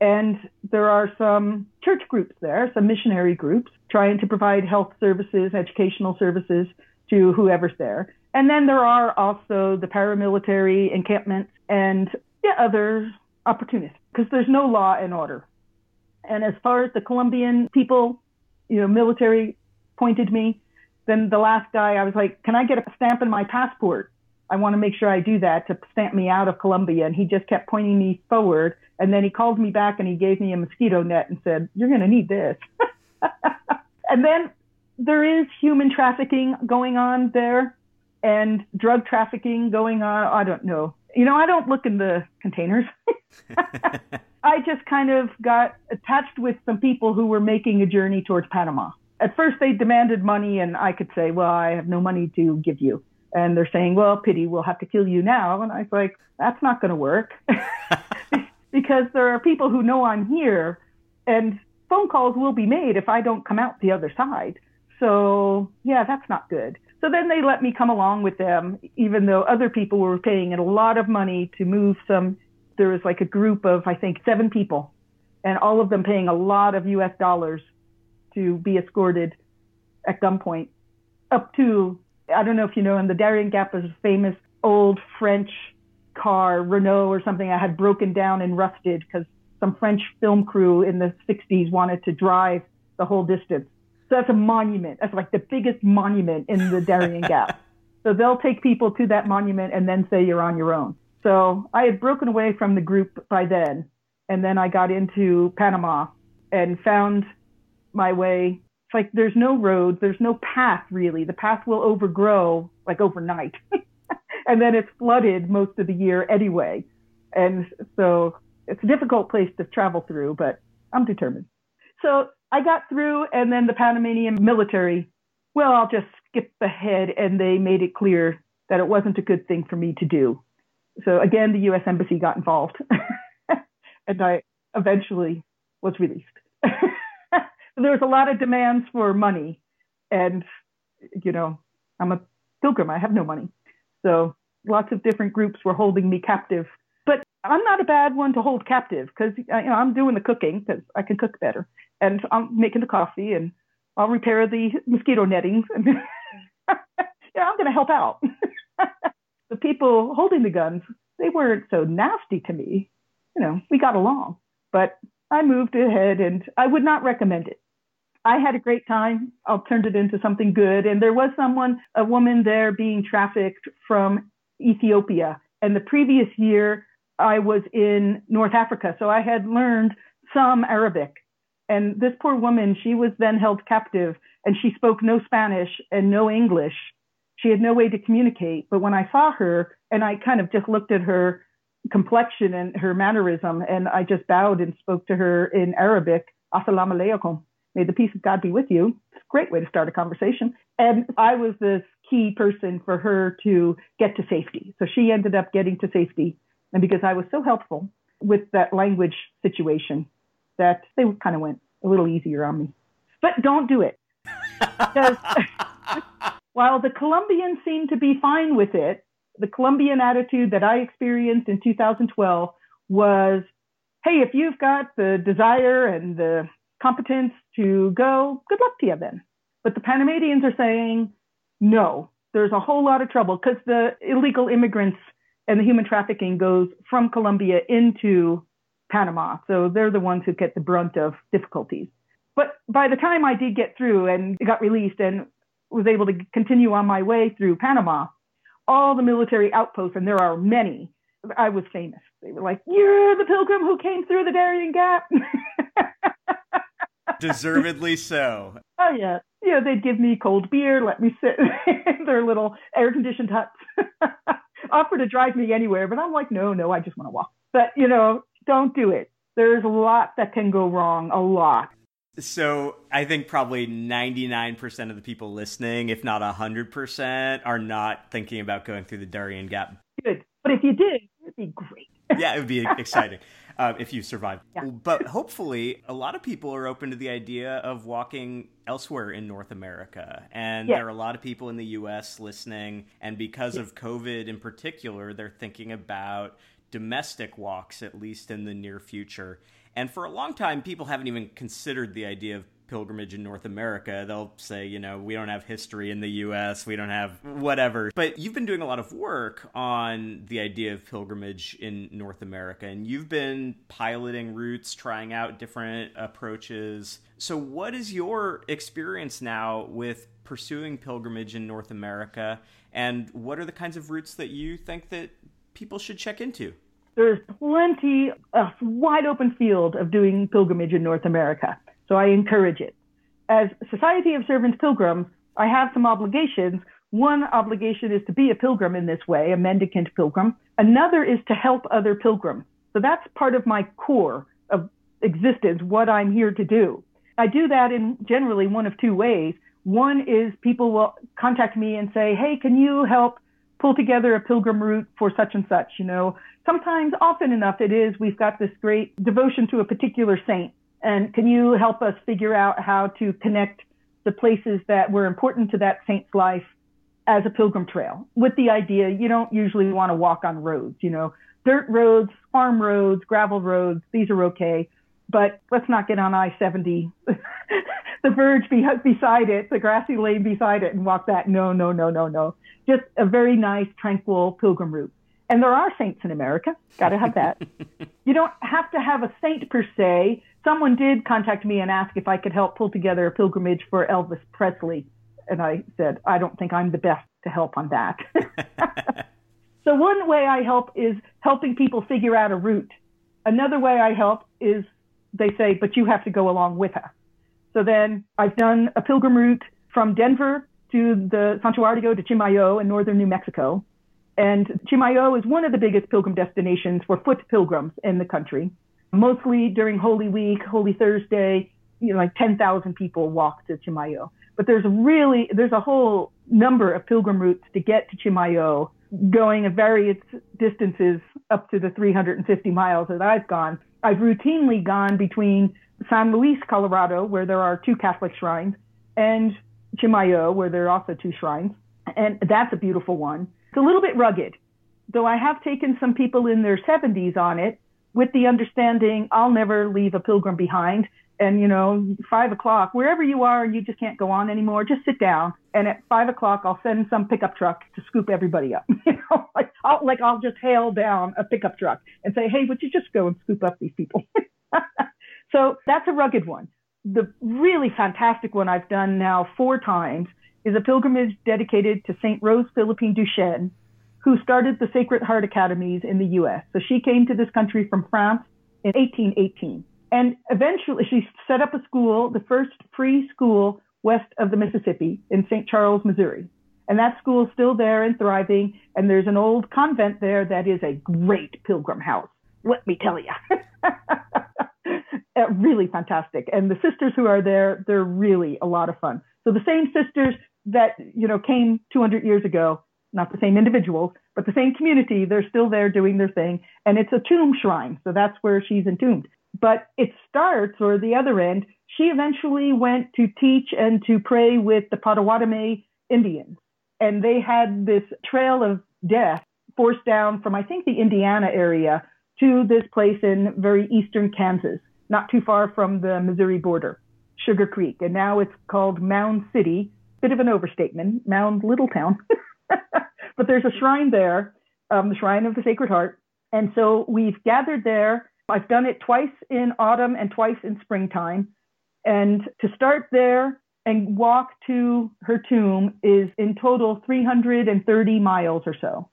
And there are some church groups there, some missionary groups trying to provide health services, educational services to whoever's there. And then there are also the paramilitary encampments and other opportunists because there's no law and order. And as far as the Colombian people, you know, military pointed me, then the last guy, I was like, can I get a stamp in my passport? I want to make sure I do that to stamp me out of Colombia. And he just kept pointing me forward. And then he called me back and he gave me a mosquito net and said, you're going to need this. and then there is human trafficking going on there and drug trafficking going on. I don't know. You know, I don't look in the containers. I just kind of got attached with some people who were making a journey towards Panama. At first, they demanded money, and I could say, Well, I have no money to give you. And they're saying, Well, pity, we'll have to kill you now. And I was like, That's not going to work. because there are people who know I'm here, and phone calls will be made if I don't come out the other side. So, yeah, that's not good. So then they let me come along with them, even though other people were paying a lot of money to move some. There was like a group of, I think, seven people, and all of them paying a lot of US dollars to be escorted at gunpoint up to, I don't know if you know, and the Darien Gap is a famous old French car, Renault or something, I had broken down and rusted because some French film crew in the 60s wanted to drive the whole distance. So that's a monument. That's like the biggest monument in the Darien Gap. So they'll take people to that monument and then say you're on your own. So I had broken away from the group by then. And then I got into Panama and found my way. It's like there's no roads, there's no path really. The path will overgrow like overnight. and then it's flooded most of the year anyway. And so it's a difficult place to travel through, but I'm determined. So I got through, and then the Panamanian military, well, I'll just skip ahead, and they made it clear that it wasn't a good thing for me to do. So again, the U.S. Embassy got involved, and I eventually was released. there was a lot of demands for money, and you know, I'm a pilgrim. I have no money, so lots of different groups were holding me captive. But I'm not a bad one to hold captive because you know I'm doing the cooking because I can cook better and I'm making the coffee and I'll repair the mosquito nettings. And yeah, I'm going to help out. the people holding the guns, they weren't so nasty to me. You know, we got along, but I moved ahead and I would not recommend it. I had a great time. I'll turn it into something good. And there was someone, a woman there being trafficked from Ethiopia. And the previous year, I was in North Africa. So I had learned some Arabic and this poor woman, she was then held captive and she spoke no Spanish and no English. She had no way to communicate. But when I saw her and I kind of just looked at her complexion and her mannerism and I just bowed and spoke to her in Arabic, Assalamu alaikum. May the peace of God be with you. It's a great way to start a conversation. And I was this key person for her to get to safety. So she ended up getting to safety. And because I was so helpful with that language situation, that they kind of went a little easier on me. But don't do it. Because while the Colombians seem to be fine with it, the Colombian attitude that I experienced in 2012 was, hey, if you've got the desire and the competence to go, good luck to you then. But the Panamanians are saying, no, there's a whole lot of trouble because the illegal immigrants and the human trafficking goes from Colombia into Panama. So they're the ones who get the brunt of difficulties. But by the time I did get through and got released and was able to continue on my way through Panama, all the military outposts, and there are many, I was famous. They were like, You're the pilgrim who came through the Darien Gap. Deservedly so. Oh, yeah. Yeah, they'd give me cold beer, let me sit in their little air conditioned huts, offer to drive me anywhere. But I'm like, No, no, I just want to walk. But, you know, don't do it. There's a lot that can go wrong, a lot. So I think probably 99% of the people listening, if not 100%, are not thinking about going through the Darien Gap. Good. But if you did, it'd be great. yeah, it would be exciting uh, if you survive. Yeah. But hopefully, a lot of people are open to the idea of walking elsewhere in North America. And yeah. there are a lot of people in the US listening. And because yeah. of COVID in particular, they're thinking about domestic walks, at least in the near future. And for a long time, people haven't even considered the idea of pilgrimage in North America. They'll say, you know, we don't have history in the US, we don't have whatever. But you've been doing a lot of work on the idea of pilgrimage in North America, and you've been piloting routes, trying out different approaches. So, what is your experience now with pursuing pilgrimage in North America, and what are the kinds of routes that you think that people should check into? There's plenty of wide open field of doing pilgrimage in North America. So I encourage it. As Society of Servants Pilgrims, I have some obligations. One obligation is to be a pilgrim in this way, a mendicant pilgrim. Another is to help other pilgrims. So that's part of my core of existence, what I'm here to do. I do that in generally one of two ways. One is people will contact me and say, Hey, can you help pull together a pilgrim route for such and such? You know, sometimes often enough it is we've got this great devotion to a particular saint and can you help us figure out how to connect the places that were important to that saint's life as a pilgrim trail with the idea you don't usually want to walk on roads, you know, dirt roads, farm roads, gravel roads, these are okay. But let's not get on I 70, the verge be- beside it, the grassy lane beside it, and walk that. No, no, no, no, no. Just a very nice, tranquil pilgrim route. And there are saints in America. Got to have that. you don't have to have a saint per se. Someone did contact me and ask if I could help pull together a pilgrimage for Elvis Presley. And I said, I don't think I'm the best to help on that. so one way I help is helping people figure out a route. Another way I help is they say, but you have to go along with us. So then I've done a pilgrim route from Denver to the Santuario de Chimayo in northern New Mexico. And Chimayo is one of the biggest pilgrim destinations for foot pilgrims in the country. Mostly during Holy Week, Holy Thursday, you know, like 10,000 people walk to Chimayo. But there's really, there's a whole number of pilgrim routes to get to Chimayo going at various distances up to the 350 miles that I've gone. I've routinely gone between San Luis, Colorado, where there are two Catholic shrines, and Chimayo, where there are also two shrines. And that's a beautiful one. It's a little bit rugged, though I have taken some people in their 70s on it with the understanding I'll never leave a pilgrim behind. And, you know, five o'clock, wherever you are and you just can't go on anymore, just sit down. And at five o'clock, I'll send some pickup truck to scoop everybody up. you know, like I'll, like I'll just hail down a pickup truck and say, Hey, would you just go and scoop up these people? so that's a rugged one. The really fantastic one I've done now four times is a pilgrimage dedicated to St. Rose Philippine Duchesne, who started the Sacred Heart Academies in the U.S. So she came to this country from France in 1818. And eventually she set up a school, the first free school west of the Mississippi in St. Charles, Missouri. And that school is still there and thriving. And there's an old convent there that is a great pilgrim house. Let me tell you. really fantastic. And the sisters who are there, they're really a lot of fun. So the same sisters that, you know, came 200 years ago, not the same individuals, but the same community, they're still there doing their thing. And it's a tomb shrine. So that's where she's entombed. But it starts, or the other end, she eventually went to teach and to pray with the Potawatomi Indians. And they had this trail of death forced down from, I think, the Indiana area to this place in very eastern Kansas, not too far from the Missouri border, Sugar Creek. And now it's called Mound City bit of an overstatement, Mound Little Town. but there's a shrine there, um, the Shrine of the Sacred Heart. And so we've gathered there. I've done it twice in autumn and twice in springtime. And to start there and walk to her tomb is in total 330 miles or so.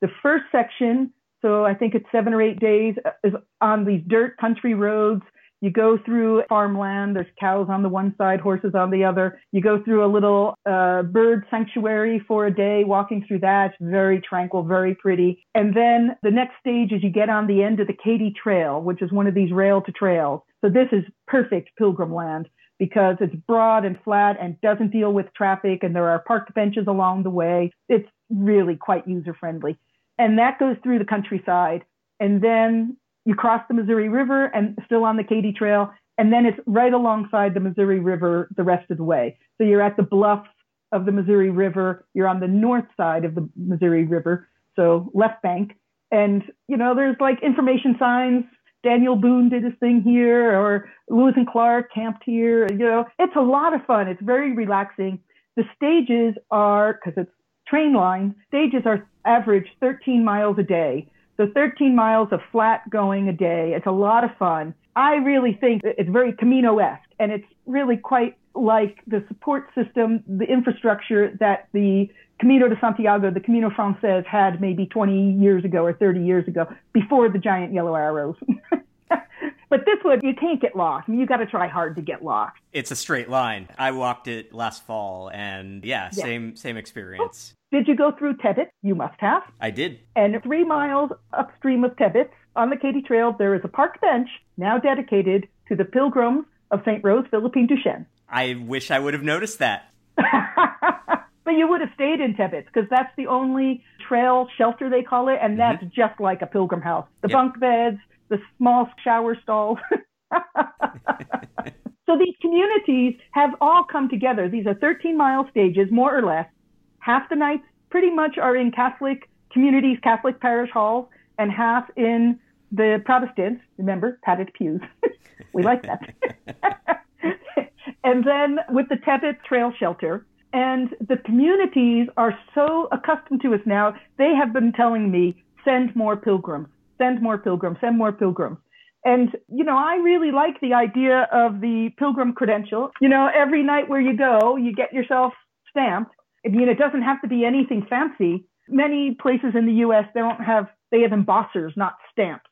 The first section, so I think it's seven or eight days, is on these dirt country roads you go through farmland. There's cows on the one side, horses on the other. You go through a little uh, bird sanctuary for a day, walking through that. Very tranquil, very pretty. And then the next stage is you get on the end of the Katy Trail, which is one of these rail to trails. So this is perfect pilgrim land because it's broad and flat and doesn't deal with traffic and there are park benches along the way. It's really quite user friendly. And that goes through the countryside. And then you cross the Missouri River and still on the Katy Trail, and then it's right alongside the Missouri River the rest of the way. So you're at the bluffs of the Missouri River. You're on the north side of the Missouri River, so left bank, And, you know, there's like information signs. Daniel Boone did his thing here, or Lewis and Clark camped here. You know, it's a lot of fun. It's very relaxing. The stages are, because it's train line, stages are average 13 miles a day. So 13 miles of flat going a day. It's a lot of fun. I really think it's very Camino-esque and it's really quite like the support system, the infrastructure that the Camino de Santiago, the Camino Frances had maybe 20 years ago or 30 years ago before the giant yellow arrows. but this one, you can't get lost. I mean, you got to try hard to get lost. It's a straight line. I walked it last fall and yeah, yeah. same, same experience. Did you go through Tebbetts? You must have. I did. And three miles upstream of Tebbetts on the Katy Trail, there is a park bench now dedicated to the pilgrims of St. Rose Philippine Duchesne. I wish I would have noticed that. but you would have stayed in Tebbetts because that's the only trail shelter they call it, and that's mm-hmm. just like a pilgrim house. The yep. bunk beds, the small shower stalls. so these communities have all come together. These are 13 mile stages, more or less. Half the nights pretty much are in Catholic communities, Catholic parish halls, and half in the Protestants. Remember, padded pews. we like that. and then with the Tebbetts Trail Shelter, and the communities are so accustomed to us now, they have been telling me, send more pilgrims, send more pilgrims, send more pilgrims. And, you know, I really like the idea of the pilgrim credential. You know, every night where you go, you get yourself stamped. I mean, it doesn't have to be anything fancy. Many places in the U.S., they don't have, they have embossers, not stamps.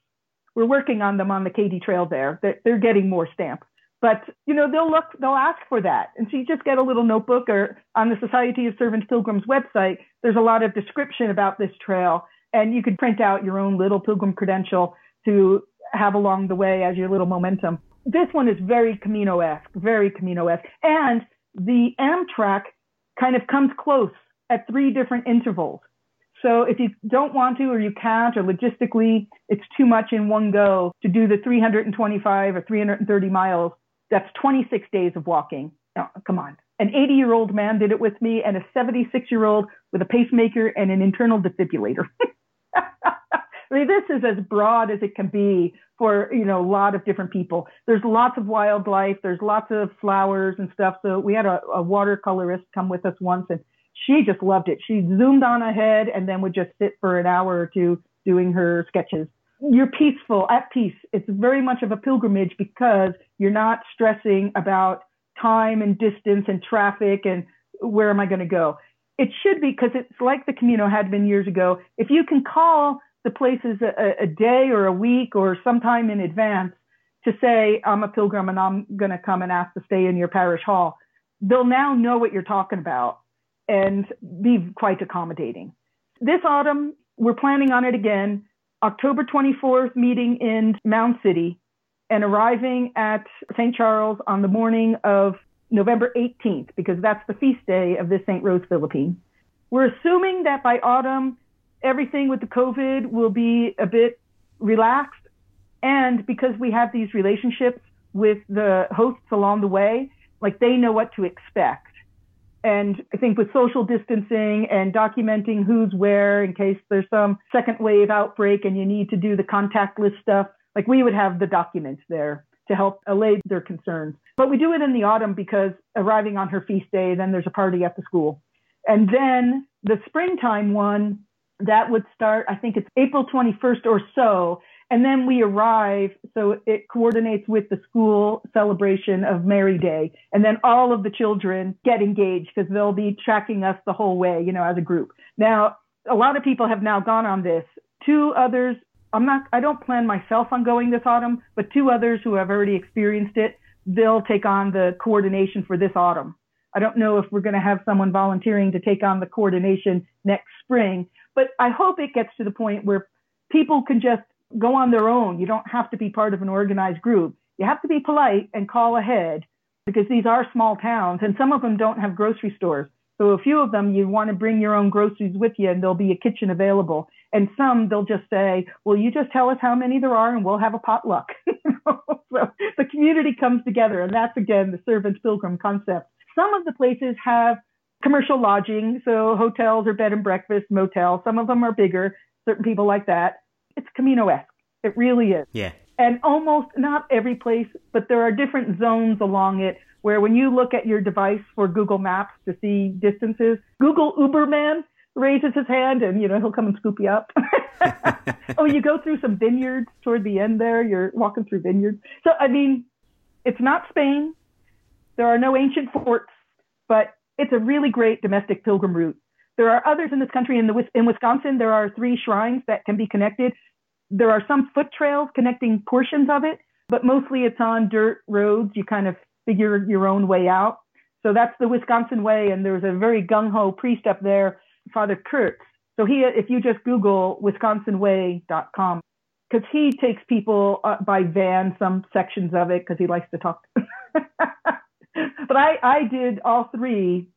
We're working on them on the Katy Trail there. They're, they're getting more stamps. But, you know, they'll look, they'll ask for that. And so you just get a little notebook or on the Society of Servant Pilgrims website, there's a lot of description about this trail. And you could print out your own little pilgrim credential to have along the way as your little momentum. This one is very Camino-esque, very Camino-esque. And the Amtrak kind of comes close at three different intervals. So if you don't want to, or you can't, or logistically it's too much in one go to do the 325 or 330 miles, that's 26 days of walking. Come on. An 80 year old man did it with me and a 76 year old with a pacemaker and an internal defibrillator. I mean, this is as broad as it can be for, you know, a lot of different people. There's lots of wildlife. There's lots of flowers and stuff. So we had a, a watercolorist come with us once and she just loved it. She zoomed on ahead and then would just sit for an hour or two doing her sketches you're peaceful, at peace. It's very much of a pilgrimage because you're not stressing about time and distance and traffic and where am I going to go. It should be because it's like the Camino had been years ago. If you can call the places a, a day or a week or sometime in advance to say, I'm a pilgrim and I'm going to come and ask to stay in your parish hall, they'll now know what you're talking about and be quite accommodating. This autumn, we're planning on it again. October 24th meeting in Mound City and arriving at St. Charles on the morning of November 18th, because that's the feast day of the St. Rose Philippine. We're assuming that by autumn, everything with the COVID will be a bit relaxed. And because we have these relationships with the hosts along the way, like they know what to expect. And I think with social distancing and documenting who's where in case there's some second wave outbreak and you need to do the contact list stuff, like we would have the documents there to help allay their concerns. But we do it in the autumn because arriving on her feast day, then there's a party at the school. And then the springtime one, that would start, I think it's April 21st or so. And then we arrive, so it coordinates with the school celebration of Mary Day. And then all of the children get engaged because they'll be tracking us the whole way, you know, as a group. Now, a lot of people have now gone on this. Two others, I'm not, I don't plan myself on going this autumn, but two others who have already experienced it, they'll take on the coordination for this autumn. I don't know if we're going to have someone volunteering to take on the coordination next spring, but I hope it gets to the point where people can just go on their own. You don't have to be part of an organized group. You have to be polite and call ahead because these are small towns and some of them don't have grocery stores. So a few of them, you want to bring your own groceries with you and there'll be a kitchen available. And some, they'll just say, well, you just tell us how many there are and we'll have a potluck. so the community comes together. And that's again, the servant pilgrim concept. Some of the places have commercial lodging. So hotels or bed and breakfast, motels. Some of them are bigger. Certain people like that it's Camino-esque. It really is. Yeah. And almost not every place, but there are different zones along it where when you look at your device for Google Maps to see distances, Google Uberman raises his hand and you know he'll come and scoop you up. oh, you go through some vineyards toward the end there. You're walking through vineyards. So I mean, it's not Spain. There are no ancient forts, but it's a really great domestic pilgrim route. There are others in this country. In the in Wisconsin, there are three shrines that can be connected. There are some foot trails connecting portions of it, but mostly it's on dirt roads. You kind of figure your own way out. So that's the Wisconsin way. And there's a very gung ho priest up there, Father Kurtz. So he, if you just Google wisconsinway.com, because he takes people uh, by van, some sections of it, because he likes to talk. but I, I did all three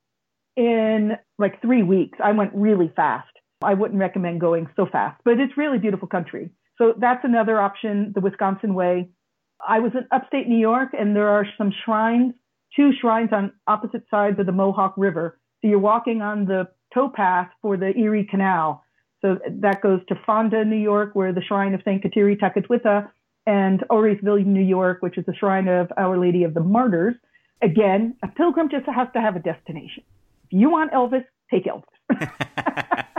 in like three weeks. I went really fast. I wouldn't recommend going so fast, but it's really beautiful country. So that's another option, the Wisconsin way. I was in upstate New York and there are some shrines, two shrines on opposite sides of the Mohawk River. So you're walking on the towpath for the Erie Canal. So that goes to Fonda, New York, where the shrine of St. Kateri Tekakwitha, and Auriesville, New York, which is the shrine of Our Lady of the Martyrs. Again, a pilgrim just has to have a destination. If you want Elvis, take Elvis.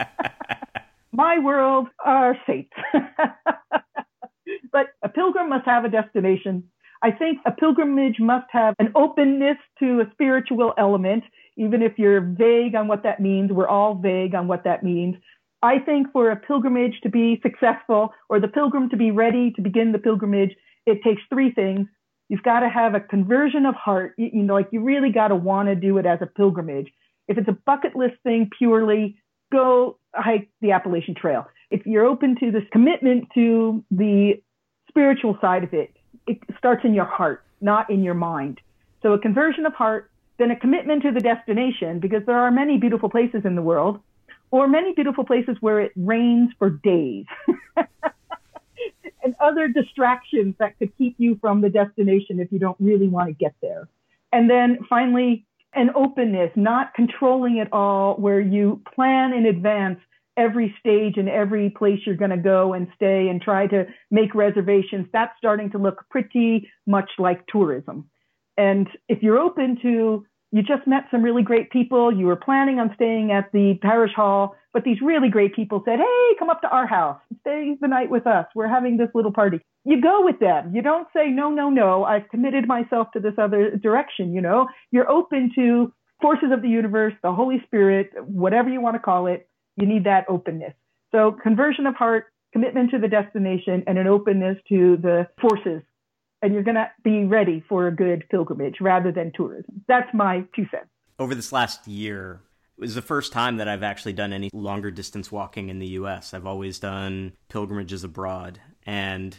My world are saints. but a pilgrim must have a destination. I think a pilgrimage must have an openness to a spiritual element, even if you're vague on what that means. We're all vague on what that means. I think for a pilgrimage to be successful or the pilgrim to be ready to begin the pilgrimage, it takes three things. You've got to have a conversion of heart. You, you know, like you really got to want to do it as a pilgrimage. If it's a bucket list thing purely, go hike the Appalachian Trail. If you're open to this commitment to the spiritual side of it, it starts in your heart, not in your mind. So a conversion of heart, then a commitment to the destination, because there are many beautiful places in the world, or many beautiful places where it rains for days. and other distractions that could keep you from the destination if you don't really want to get there. And then finally, an openness, not controlling it all, where you plan in advance every stage and every place you're going to go and stay and try to make reservations. That's starting to look pretty much like tourism. And if you're open to, you just met some really great people, you were planning on staying at the parish hall, but these really great people said, Hey, come up to our house, stay the night with us. We're having this little party. You go with them. You don't say, No, no, no, I've committed myself to this other direction. You know, you're open to forces of the universe, the Holy Spirit, whatever you want to call it. You need that openness. So conversion of heart, commitment to the destination, and an openness to the forces. And you're going to be ready for a good pilgrimage rather than tourism. That's my two cents. Over this last year, it was the first time that I've actually done any longer distance walking in the US. I've always done pilgrimages abroad, and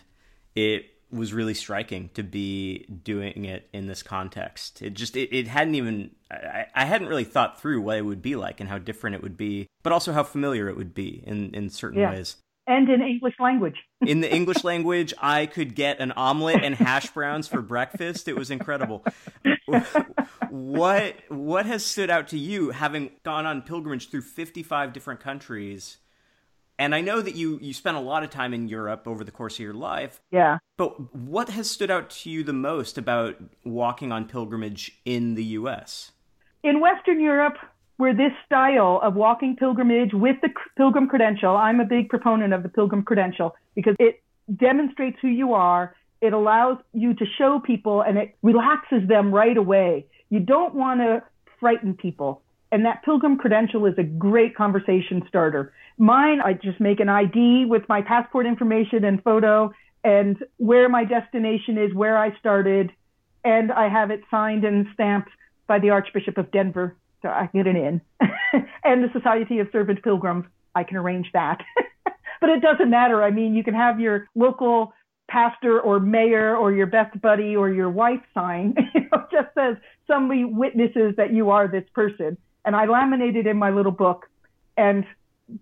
it was really striking to be doing it in this context. It just it, it hadn't even I, I, hadn't really thought through what it would be like and how different it would be, but also how familiar it would be in in certain yeah. ways. And in English language. in the English language, I could get an omelet and hash browns for breakfast. It was incredible. what what has stood out to you having gone on pilgrimage through 55 different countries? And I know that you you spent a lot of time in Europe over the course of your life. Yeah. But what has stood out to you the most about walking on pilgrimage in the US? In Western Europe, where this style of walking pilgrimage with the pilgrim credential, I'm a big proponent of the pilgrim credential because it demonstrates who you are. It allows you to show people and it relaxes them right away. You don't want to frighten people. And that pilgrim credential is a great conversation starter. Mine, I just make an ID with my passport information and photo and where my destination is, where I started, and I have it signed and stamped by the Archbishop of Denver, so I can get it in. and the Society of Servant Pilgrims, I can arrange that. but it doesn't matter. I mean, you can have your local pastor or mayor or your best buddy or your wife sign. it just says somebody witnesses that you are this person and I laminated in my little book. And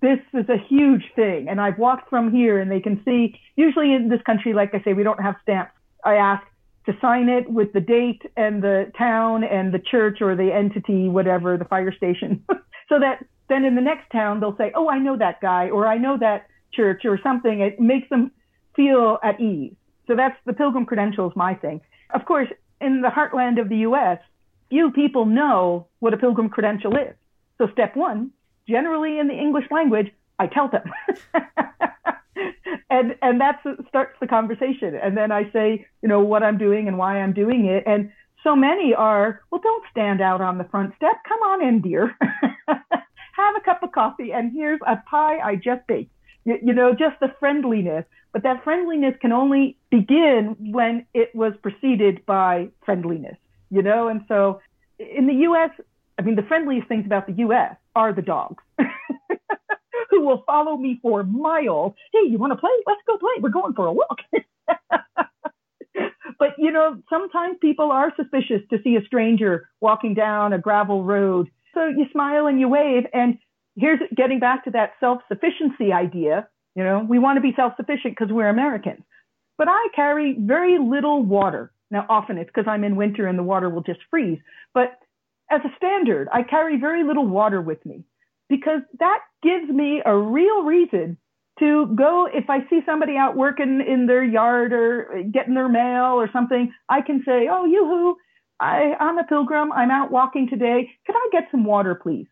this is a huge thing. And I've walked from here and they can see, usually in this country, like I say, we don't have stamps. I ask to sign it with the date and the town and the church or the entity, whatever, the fire station, so that then in the next town they'll say, oh, I know that guy or I know that church or something. It makes them feel at ease. So that's the pilgrim credential my thing. Of course, in the heartland of the U.S., few people know what a pilgrim credential is. So step one, generally in the English language, I tell them. and and that starts the conversation. And then I say, you know, what I'm doing and why I'm doing it. And so many are, well, don't stand out on the front step. Come on in, dear. Have a cup of coffee, and here's a pie I just baked. You, you know, just the friendliness. But that friendliness can only begin when it was preceded by friendliness, you know? And so in the US, I mean, the friendliest things about the US are the dogs. Will follow me for miles. Hey, you want to play? Let's go play. We're going for a walk. but you know, sometimes people are suspicious to see a stranger walking down a gravel road. So you smile and you wave. And here's getting back to that self sufficiency idea. You know, we want to be self sufficient because we're Americans. But I carry very little water. Now, often it's because I'm in winter and the water will just freeze. But as a standard, I carry very little water with me because that gives me a real reason to go if I see somebody out working in their yard or getting their mail or something, I can say, "Oh, yoo-hoo, I, I'm a pilgrim. I'm out walking today. Could I get some water, please?"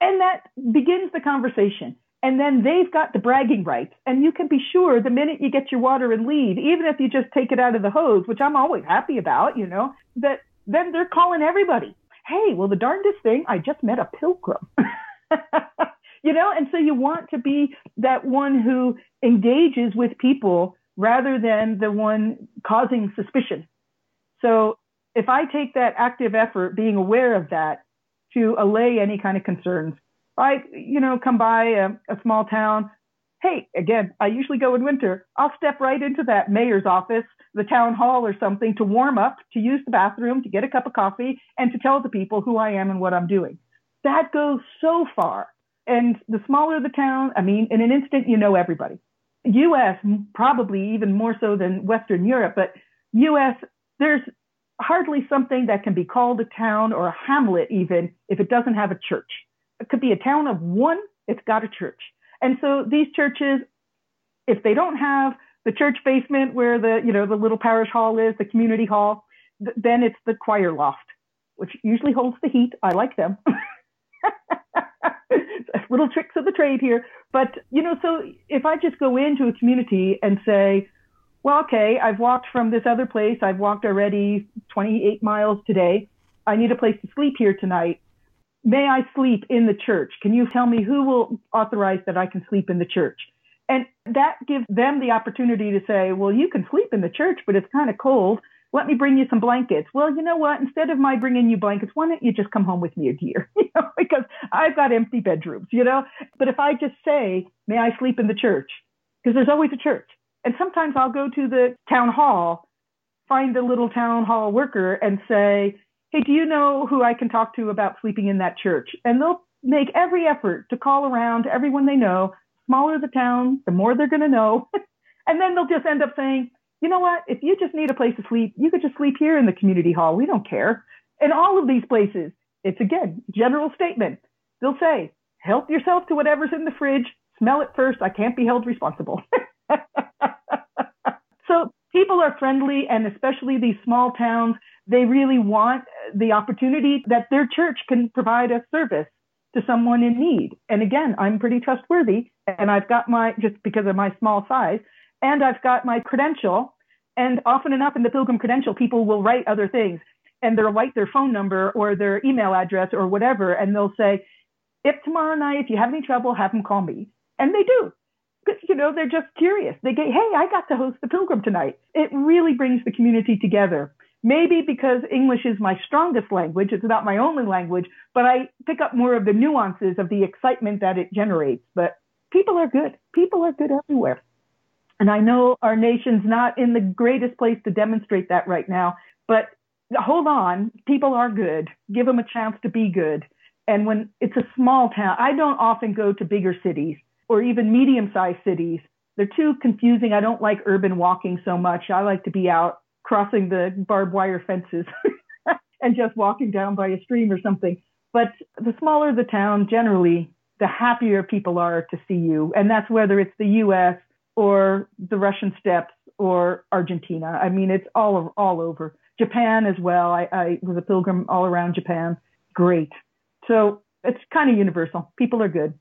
And that begins the conversation. And then they've got the bragging rights. And you can be sure the minute you get your water and leave, even if you just take it out of the hose, which I'm always happy about, you know, that then they're calling everybody. Hey, well, the darndest thing, I just met a pilgrim. you know, and so you want to be that one who engages with people rather than the one causing suspicion. So if I take that active effort, being aware of that, to allay any kind of concerns, I, you know, come by a, a small town. Hey, again, I usually go in winter. I'll step right into that mayor's office, the town hall or something to warm up, to use the bathroom, to get a cup of coffee, and to tell the people who I am and what I'm doing. That goes so far. And the smaller the town, I mean, in an instant, you know everybody. US, probably even more so than Western Europe, but US, there's hardly something that can be called a town or a hamlet even if it doesn't have a church. It could be a town of one, it's got a church. And so these churches, if they don't have the church basement where the, you know, the little parish hall is, the community hall, th- then it's the choir loft, which usually holds the heat. I like them. little tricks of the trade here. But, you know, so if I just go into a community and say, well, okay, I've walked from this other place. I've walked already 28 miles today. I need a place to sleep here tonight. May I sleep in the church? Can you tell me who will authorize that I can sleep in the church? And that gives them the opportunity to say, well, you can sleep in the church, but it's kind of cold let me bring you some blankets. Well, you know what? Instead of my bringing you blankets, why don't you just come home with me, dear? You know, because I've got empty bedrooms, you know? But if I just say, may I sleep in the church? Because there's always a church. And sometimes I'll go to the town hall, find the little town hall worker and say, hey, do you know who I can talk to about sleeping in that church? And they'll make every effort to call around everyone they know. Smaller the town, the more they're going to know. and then they'll just end up saying, you know what? If you just need a place to sleep, you could just sleep here in the community hall. We don't care. In all of these places, it's again, general statement. They'll say, help yourself to whatever's in the fridge. Smell it first. I can't be held responsible. so people are friendly and especially these small towns, they really want the opportunity that their church can provide a service to someone in need. And again, I'm pretty trustworthy and I've got my, just because of my small size, and I've got my credential. And often enough in the Pilgrim credential, people will write other things and they'll write their phone number or their email address or whatever. And they'll say, if tomorrow night, if you have any trouble, have them call me. And they do. But, you know, they're just curious. They get, hey, I got to host the Pilgrim tonight. It really brings the community together. Maybe because English is my strongest language, it's not my only language, but I pick up more of the nuances of the excitement that it generates. But people are good. People are good everywhere. And I know our nation's not in the greatest place to demonstrate that right now, but hold on. People are good. Give them a chance to be good. And when it's a small town, I don't often go to bigger cities or even medium sized cities. They're too confusing. I don't like urban walking so much. I like to be out crossing the barbed wire fences and just walking down by a stream or something. But the smaller the town, generally, the happier people are to see you. And that's whether it's the US or the Russian steppes or Argentina. I mean, it's all, all over. Japan as well. I, I was a pilgrim all around Japan. Great. So it's kind of universal. People are good.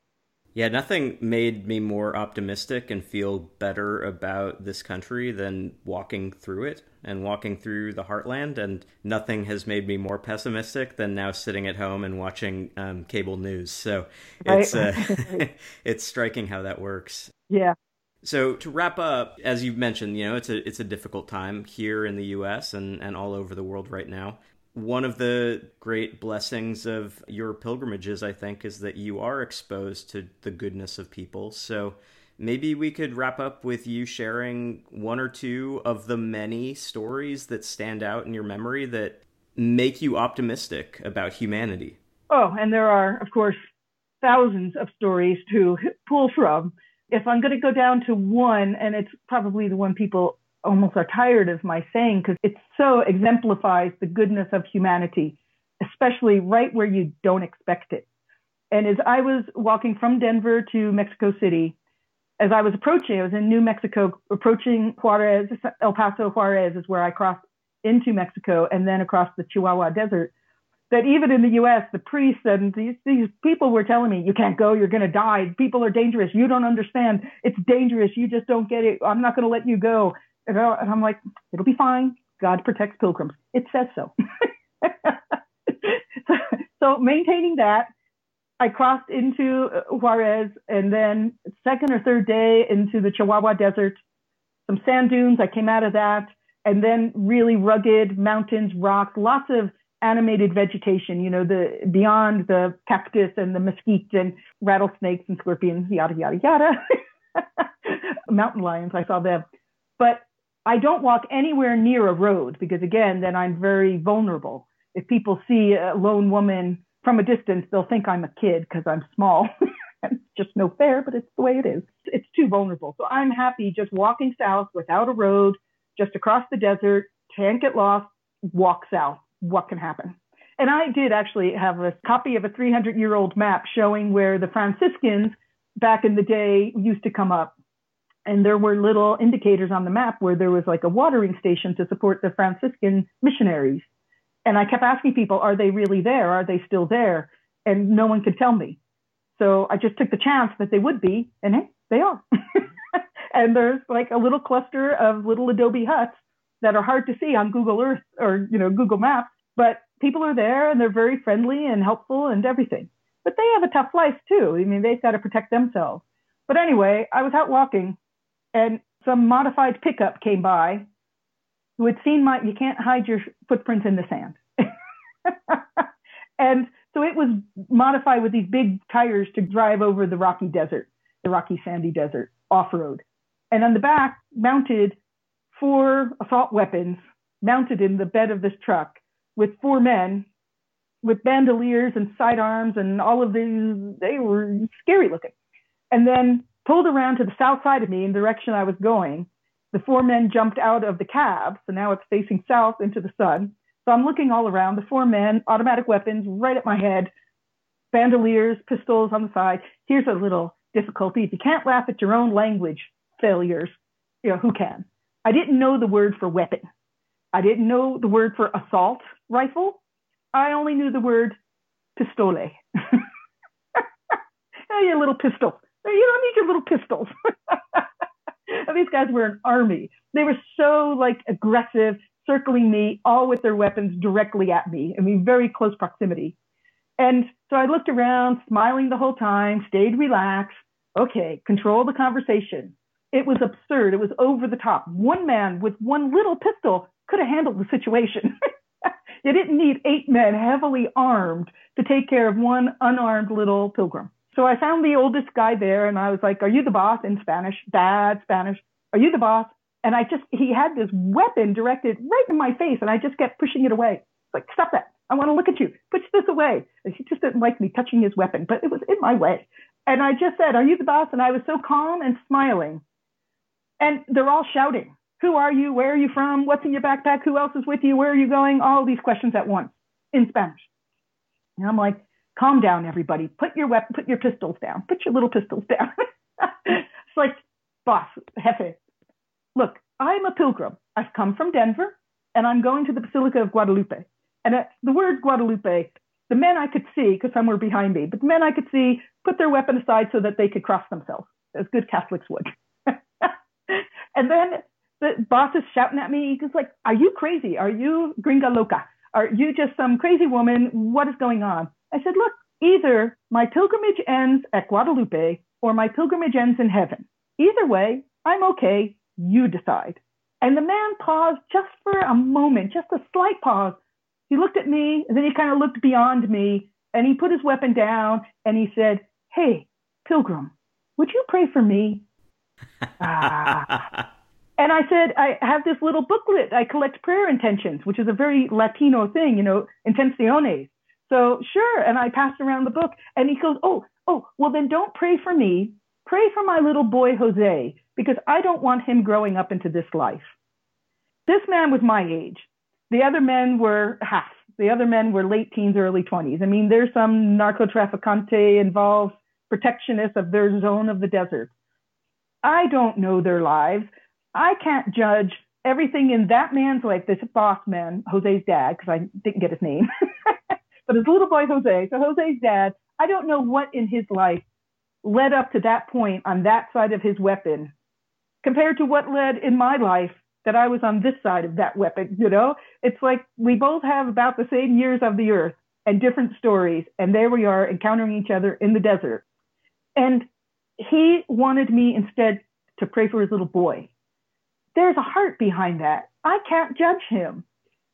Yeah, nothing made me more optimistic and feel better about this country than walking through it and walking through the heartland. And nothing has made me more pessimistic than now sitting at home and watching um, cable news. So it's uh, it's striking how that works. Yeah. So to wrap up, as you've mentioned, you know it's a it's a difficult time here in the U.S. and and all over the world right now one of the great blessings of your pilgrimages, I think, is that you are exposed to the goodness of people. So maybe we could wrap up with you sharing one or two of the many stories that stand out in your memory that make you optimistic about humanity. Oh, and there are, of course, thousands of stories to pull from. If I'm going to go down to one, and it's probably the one people almost are tired of my saying because it so exemplifies the goodness of humanity, especially right where you don't expect it. And as I was walking from Denver to Mexico City, as I was approaching, I was in New Mexico, approaching Juarez, El Paso Juarez is where I crossed into Mexico and then across the Chihuahua Desert. That even in the U.S., the priests and these, these people were telling me, "You can't go. You're going to die. People are dangerous. You don't understand. It's dangerous. You just don't get it. I'm not going to let you go." And I'm like, it'll be fine. God protects pilgrims. It says so. so, so maintaining that, I crossed into uh, Juarez and then second or third day into the Chihuahua Desert, some sand dunes. I came out of that and then really rugged mountains, rocks, lots of animated vegetation, you know, the beyond the cactus and the mesquite and rattlesnakes and scorpions, yada, yada, yada. Mountain lions, I saw them. But I don't walk anywhere near a road because again, then I'm very vulnerable. If people see a lone woman from a distance, they'll think I'm a kid because I'm small. it's just no fair, but it's the way it is. It's too vulnerable. So I'm happy just walking south without a road, just across the desert, can't get lost, walk south. What can happen? And I did actually have a copy of a 300 year old map showing where the Franciscans back in the day used to come up and there were little indicators on the map where there was like a watering station to support the Franciscan missionaries. And I kept asking people, are they really there? Are they still there? And no one could tell me. So I just took the chance that they would be, and hey, they are. and there's like a little cluster of little adobe huts that are hard to see on Google Earth or, you know, Google Maps, but people are there and they're very friendly and helpful and everything. But they have a tough life too. I mean, they've got to protect themselves. But anyway, I was out walking and some modified pickup came by who had seen my you can't hide your footprints in the sand and so it was modified with these big tires to drive over the rocky desert the rocky sandy desert off-road and on the back mounted four assault weapons mounted in the bed of this truck with four men with bandoliers and sidearms and all of these they were scary looking and then pulled around to the south side of me in the direction I was going. The four men jumped out of the cab, so now it's facing south into the sun. So I'm looking all around. The four men, automatic weapons right at my head, bandoliers, pistols on the side. Here's a little difficulty. If you can't laugh at your own language failures, you know, who can? I didn't know the word for weapon. I didn't know the word for assault rifle. I only knew the word pistole. hey, a little pistol. You don't need your little pistols. these guys were an army. They were so like aggressive, circling me, all with their weapons directly at me. I mean, very close proximity. And so I looked around, smiling the whole time, stayed relaxed. Okay, control the conversation. It was absurd. It was over the top. One man with one little pistol could have handled the situation. you didn't need eight men heavily armed to take care of one unarmed little pilgrim. So I found the oldest guy there and I was like, Are you the boss in Spanish? Bad Spanish. Are you the boss? And I just, he had this weapon directed right in my face and I just kept pushing it away. Like, stop that. I want to look at you. Push this away. And he just didn't like me touching his weapon, but it was in my way. And I just said, Are you the boss? And I was so calm and smiling. And they're all shouting, Who are you? Where are you from? What's in your backpack? Who else is with you? Where are you going? All these questions at once in Spanish. And I'm like, calm down, everybody. Put your weapon, put your pistols down. Put your little pistols down. it's like, boss, Jefe, look, I'm a pilgrim. I've come from Denver and I'm going to the Basilica of Guadalupe. And at the word Guadalupe, the men I could see, because some were behind me, but the men I could see put their weapon aside so that they could cross themselves, as good Catholics would. And then the boss is shouting at me. He's like, Are you crazy? Are you gringa loca? Are you just some crazy woman? What is going on? I said, Look, either my pilgrimage ends at Guadalupe or my pilgrimage ends in heaven. Either way, I'm okay. You decide. And the man paused just for a moment, just a slight pause. He looked at me and then he kind of looked beyond me and he put his weapon down and he said, Hey, pilgrim, would you pray for me? Ah. And I said, I have this little booklet. I collect prayer intentions, which is a very Latino thing, you know, intenciones. So sure. And I passed around the book and he goes, Oh, oh, well then don't pray for me. Pray for my little boy, Jose, because I don't want him growing up into this life. This man was my age. The other men were half. The other men were late teens, early 20s. I mean, there's some narco trafficante involved, protectionists of their zone of the desert. I don't know their lives. I can't judge everything in that man's life, this boss man, Jose's dad, because I didn't get his name, but his little boy Jose. So Jose's dad, I don't know what in his life led up to that point on that side of his weapon compared to what led in my life that I was on this side of that weapon. You know, it's like we both have about the same years of the earth and different stories. And there we are encountering each other in the desert. And he wanted me instead to pray for his little boy there's a heart behind that. I can't judge him.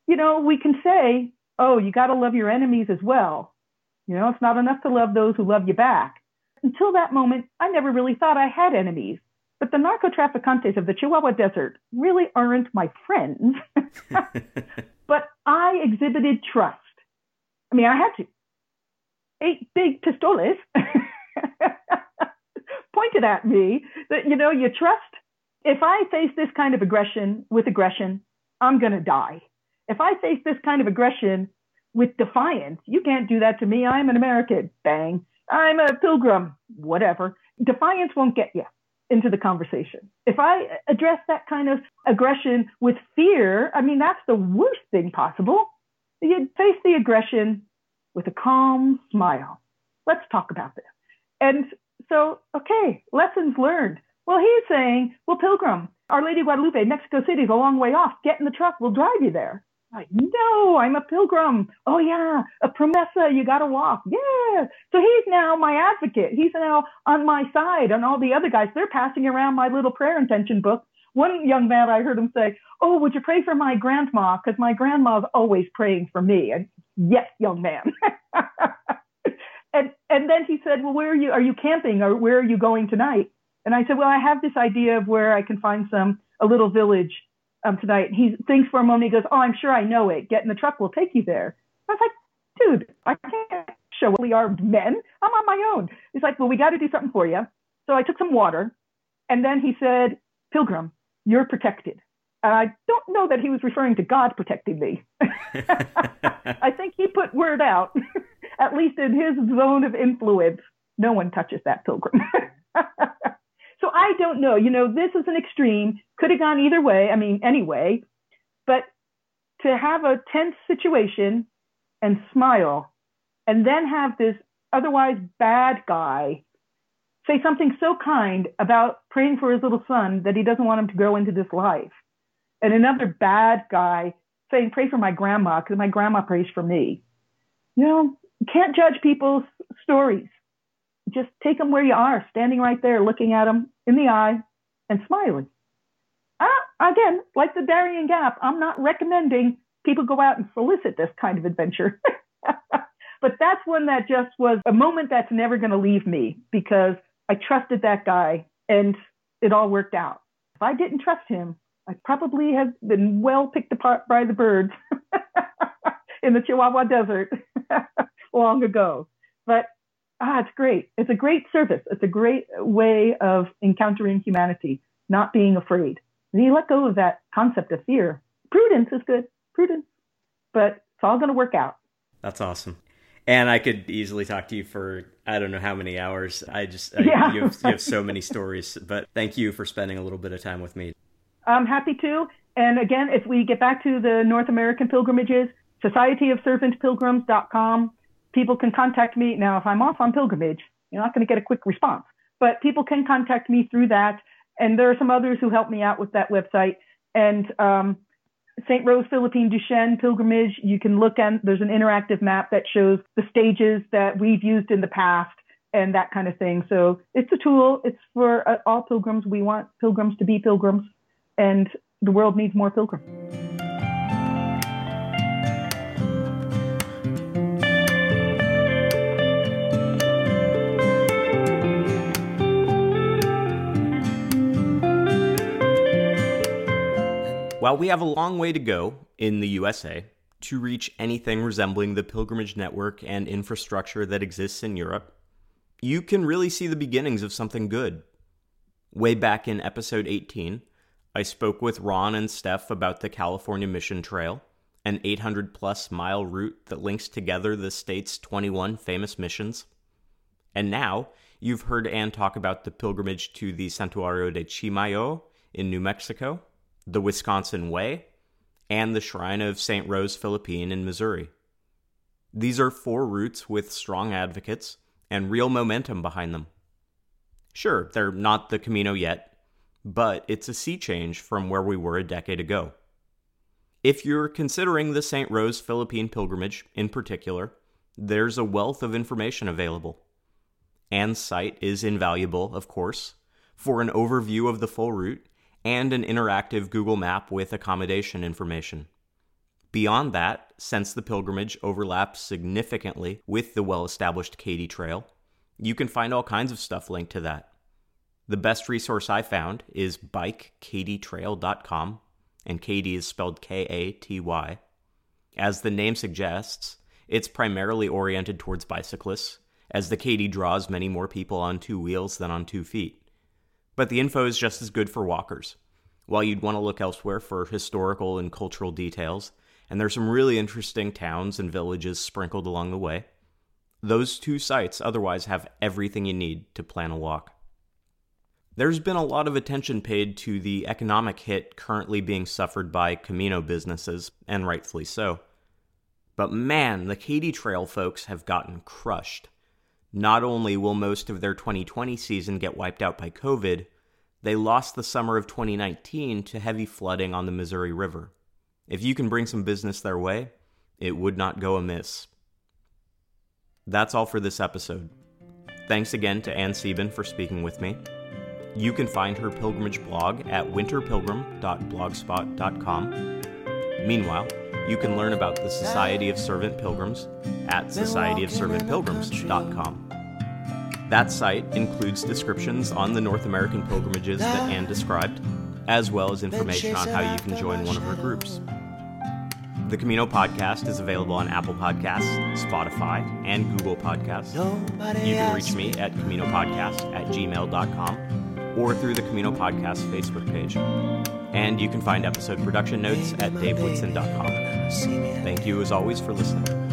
You know, we can say, oh, you got to love your enemies as well. You know, it's not enough to love those who love you back. Until that moment, I never really thought I had enemies. But the narco traficantes of the Chihuahua Desert really aren't my friends. but I exhibited trust. I mean, I had to. Eight big pistoles pointed at me that, you know, you trust if I face this kind of aggression with aggression, I'm going to die. If I face this kind of aggression with defiance, you can't do that to me. I'm an American. Bang. I'm a pilgrim. Whatever. Defiance won't get you into the conversation. If I address that kind of aggression with fear, I mean, that's the worst thing possible. You face the aggression with a calm smile. Let's talk about this. And so, okay, lessons learned. Well, he's saying, well, Pilgrim, Our Lady Guadalupe, Mexico City is a long way off. Get in the truck. We'll drive you there. Like, no, I'm a pilgrim. Oh, yeah, a promesa. You got to walk. Yeah. So he's now my advocate. He's now on my side. And all the other guys, they're passing around my little prayer intention book. One young man, I heard him say, Oh, would you pray for my grandma? Because my grandma's always praying for me. And yes, young man. and, and then he said, Well, where are you? Are you camping or where are you going tonight? And I said, well, I have this idea of where I can find some, a little village um, tonight. And he thinks for a moment. He goes, oh, I'm sure I know it. Get in the truck. We'll take you there. I was like, dude, I can't show we armed men. I'm on my own. He's like, well, we got to do something for you. So I took some water. And then he said, Pilgrim, you're protected. And I don't know that he was referring to God protecting me. I think he put word out, at least in his zone of influence. No one touches that pilgrim. So I don't know. You know, this is an extreme. Could have gone either way. I mean, anyway. But to have a tense situation and smile and then have this otherwise bad guy say something so kind about praying for his little son that he doesn't want him to grow into this life. And another bad guy saying, pray for my grandma because my grandma prays for me. You know, you can't judge people's stories just take them where you are, standing right there, looking at them in the eye and smiling. Again, like the Darien Gap, I'm not recommending people go out and solicit this kind of adventure. but that's one that just was a moment that's never going to leave me because I trusted that guy and it all worked out. If I didn't trust him, I probably have been well picked apart by the birds in the Chihuahua Desert long ago. But ah, it's great. It's a great service. It's a great way of encountering humanity, not being afraid. And you let go of that concept of fear. Prudence is good, prudence, but it's all going to work out. That's awesome. And I could easily talk to you for I don't know how many hours. I just I, Yeah. you, have, you have so many stories. But thank you for spending a little bit of time with me. I'm happy to. And again, if we get back to the North American pilgrimages, Society of Servant societyofservantpilgrims.com. People can contact me. Now, if I'm off on pilgrimage, you're not going to get a quick response, but people can contact me through that. And there are some others who help me out with that website. And um, St. Rose Philippine Duchesne pilgrimage, you can look at, there's an interactive map that shows the stages that we've used in the past and that kind of thing. So it's a tool. It's for uh, all pilgrims. We want pilgrims to be pilgrims, and the world needs more pilgrims. While we have a long way to go in the USA to reach anything resembling the pilgrimage network and infrastructure that exists in Europe, you can really see the beginnings of something good. Way back in episode 18, I spoke with Ron and Steph about the California Mission Trail, an 800 plus mile route that links together the state's 21 famous missions. And now, you've heard Ann talk about the pilgrimage to the Santuario de Chimayo in New Mexico, the Wisconsin Way, and the Shrine of St. Rose Philippine in Missouri. These are four routes with strong advocates and real momentum behind them. Sure, they're not the Camino yet, but it's a sea change from where we were a decade ago. If you're considering the St. Rose Philippine pilgrimage in particular, there's a wealth of information available. Ann's site is invaluable, of course, for an overview of the full route and an interactive Google map with accommodation information. Beyond that, since the pilgrimage overlaps significantly with the well established Katy Trail, you can find all kinds of stuff linked to that. The best resource I found is bikekatytrail.com, and Katy is spelled K A T Y. As the name suggests, it's primarily oriented towards bicyclists, as the Katy draws many more people on two wheels than on two feet. But the info is just as good for walkers. While you'd want to look elsewhere for historical and cultural details, and there's some really interesting towns and villages sprinkled along the way, those two sites otherwise have everything you need to plan a walk. There's been a lot of attention paid to the economic hit currently being suffered by Camino businesses, and rightfully so. But man, the Katy Trail folks have gotten crushed. Not only will most of their 2020 season get wiped out by COVID, they lost the summer of 2019 to heavy flooding on the Missouri River. If you can bring some business their way, it would not go amiss. That's all for this episode. Thanks again to Ann Sieben for speaking with me. You can find her pilgrimage blog at winterpilgrim.blogspot.com. Meanwhile, you can learn about the Society of Servant Pilgrims at societyofservantpilgrims.com. That site includes descriptions on the North American pilgrimages that Ann described, as well as information on how you can join one of her groups. The Camino podcast is available on Apple Podcasts, Spotify, and Google Podcasts. You can reach me at CaminoPodcast at gmail.com or through the Camino Podcast Facebook page. And you can find episode production notes at davewhitson.com. Thank you as always for listening.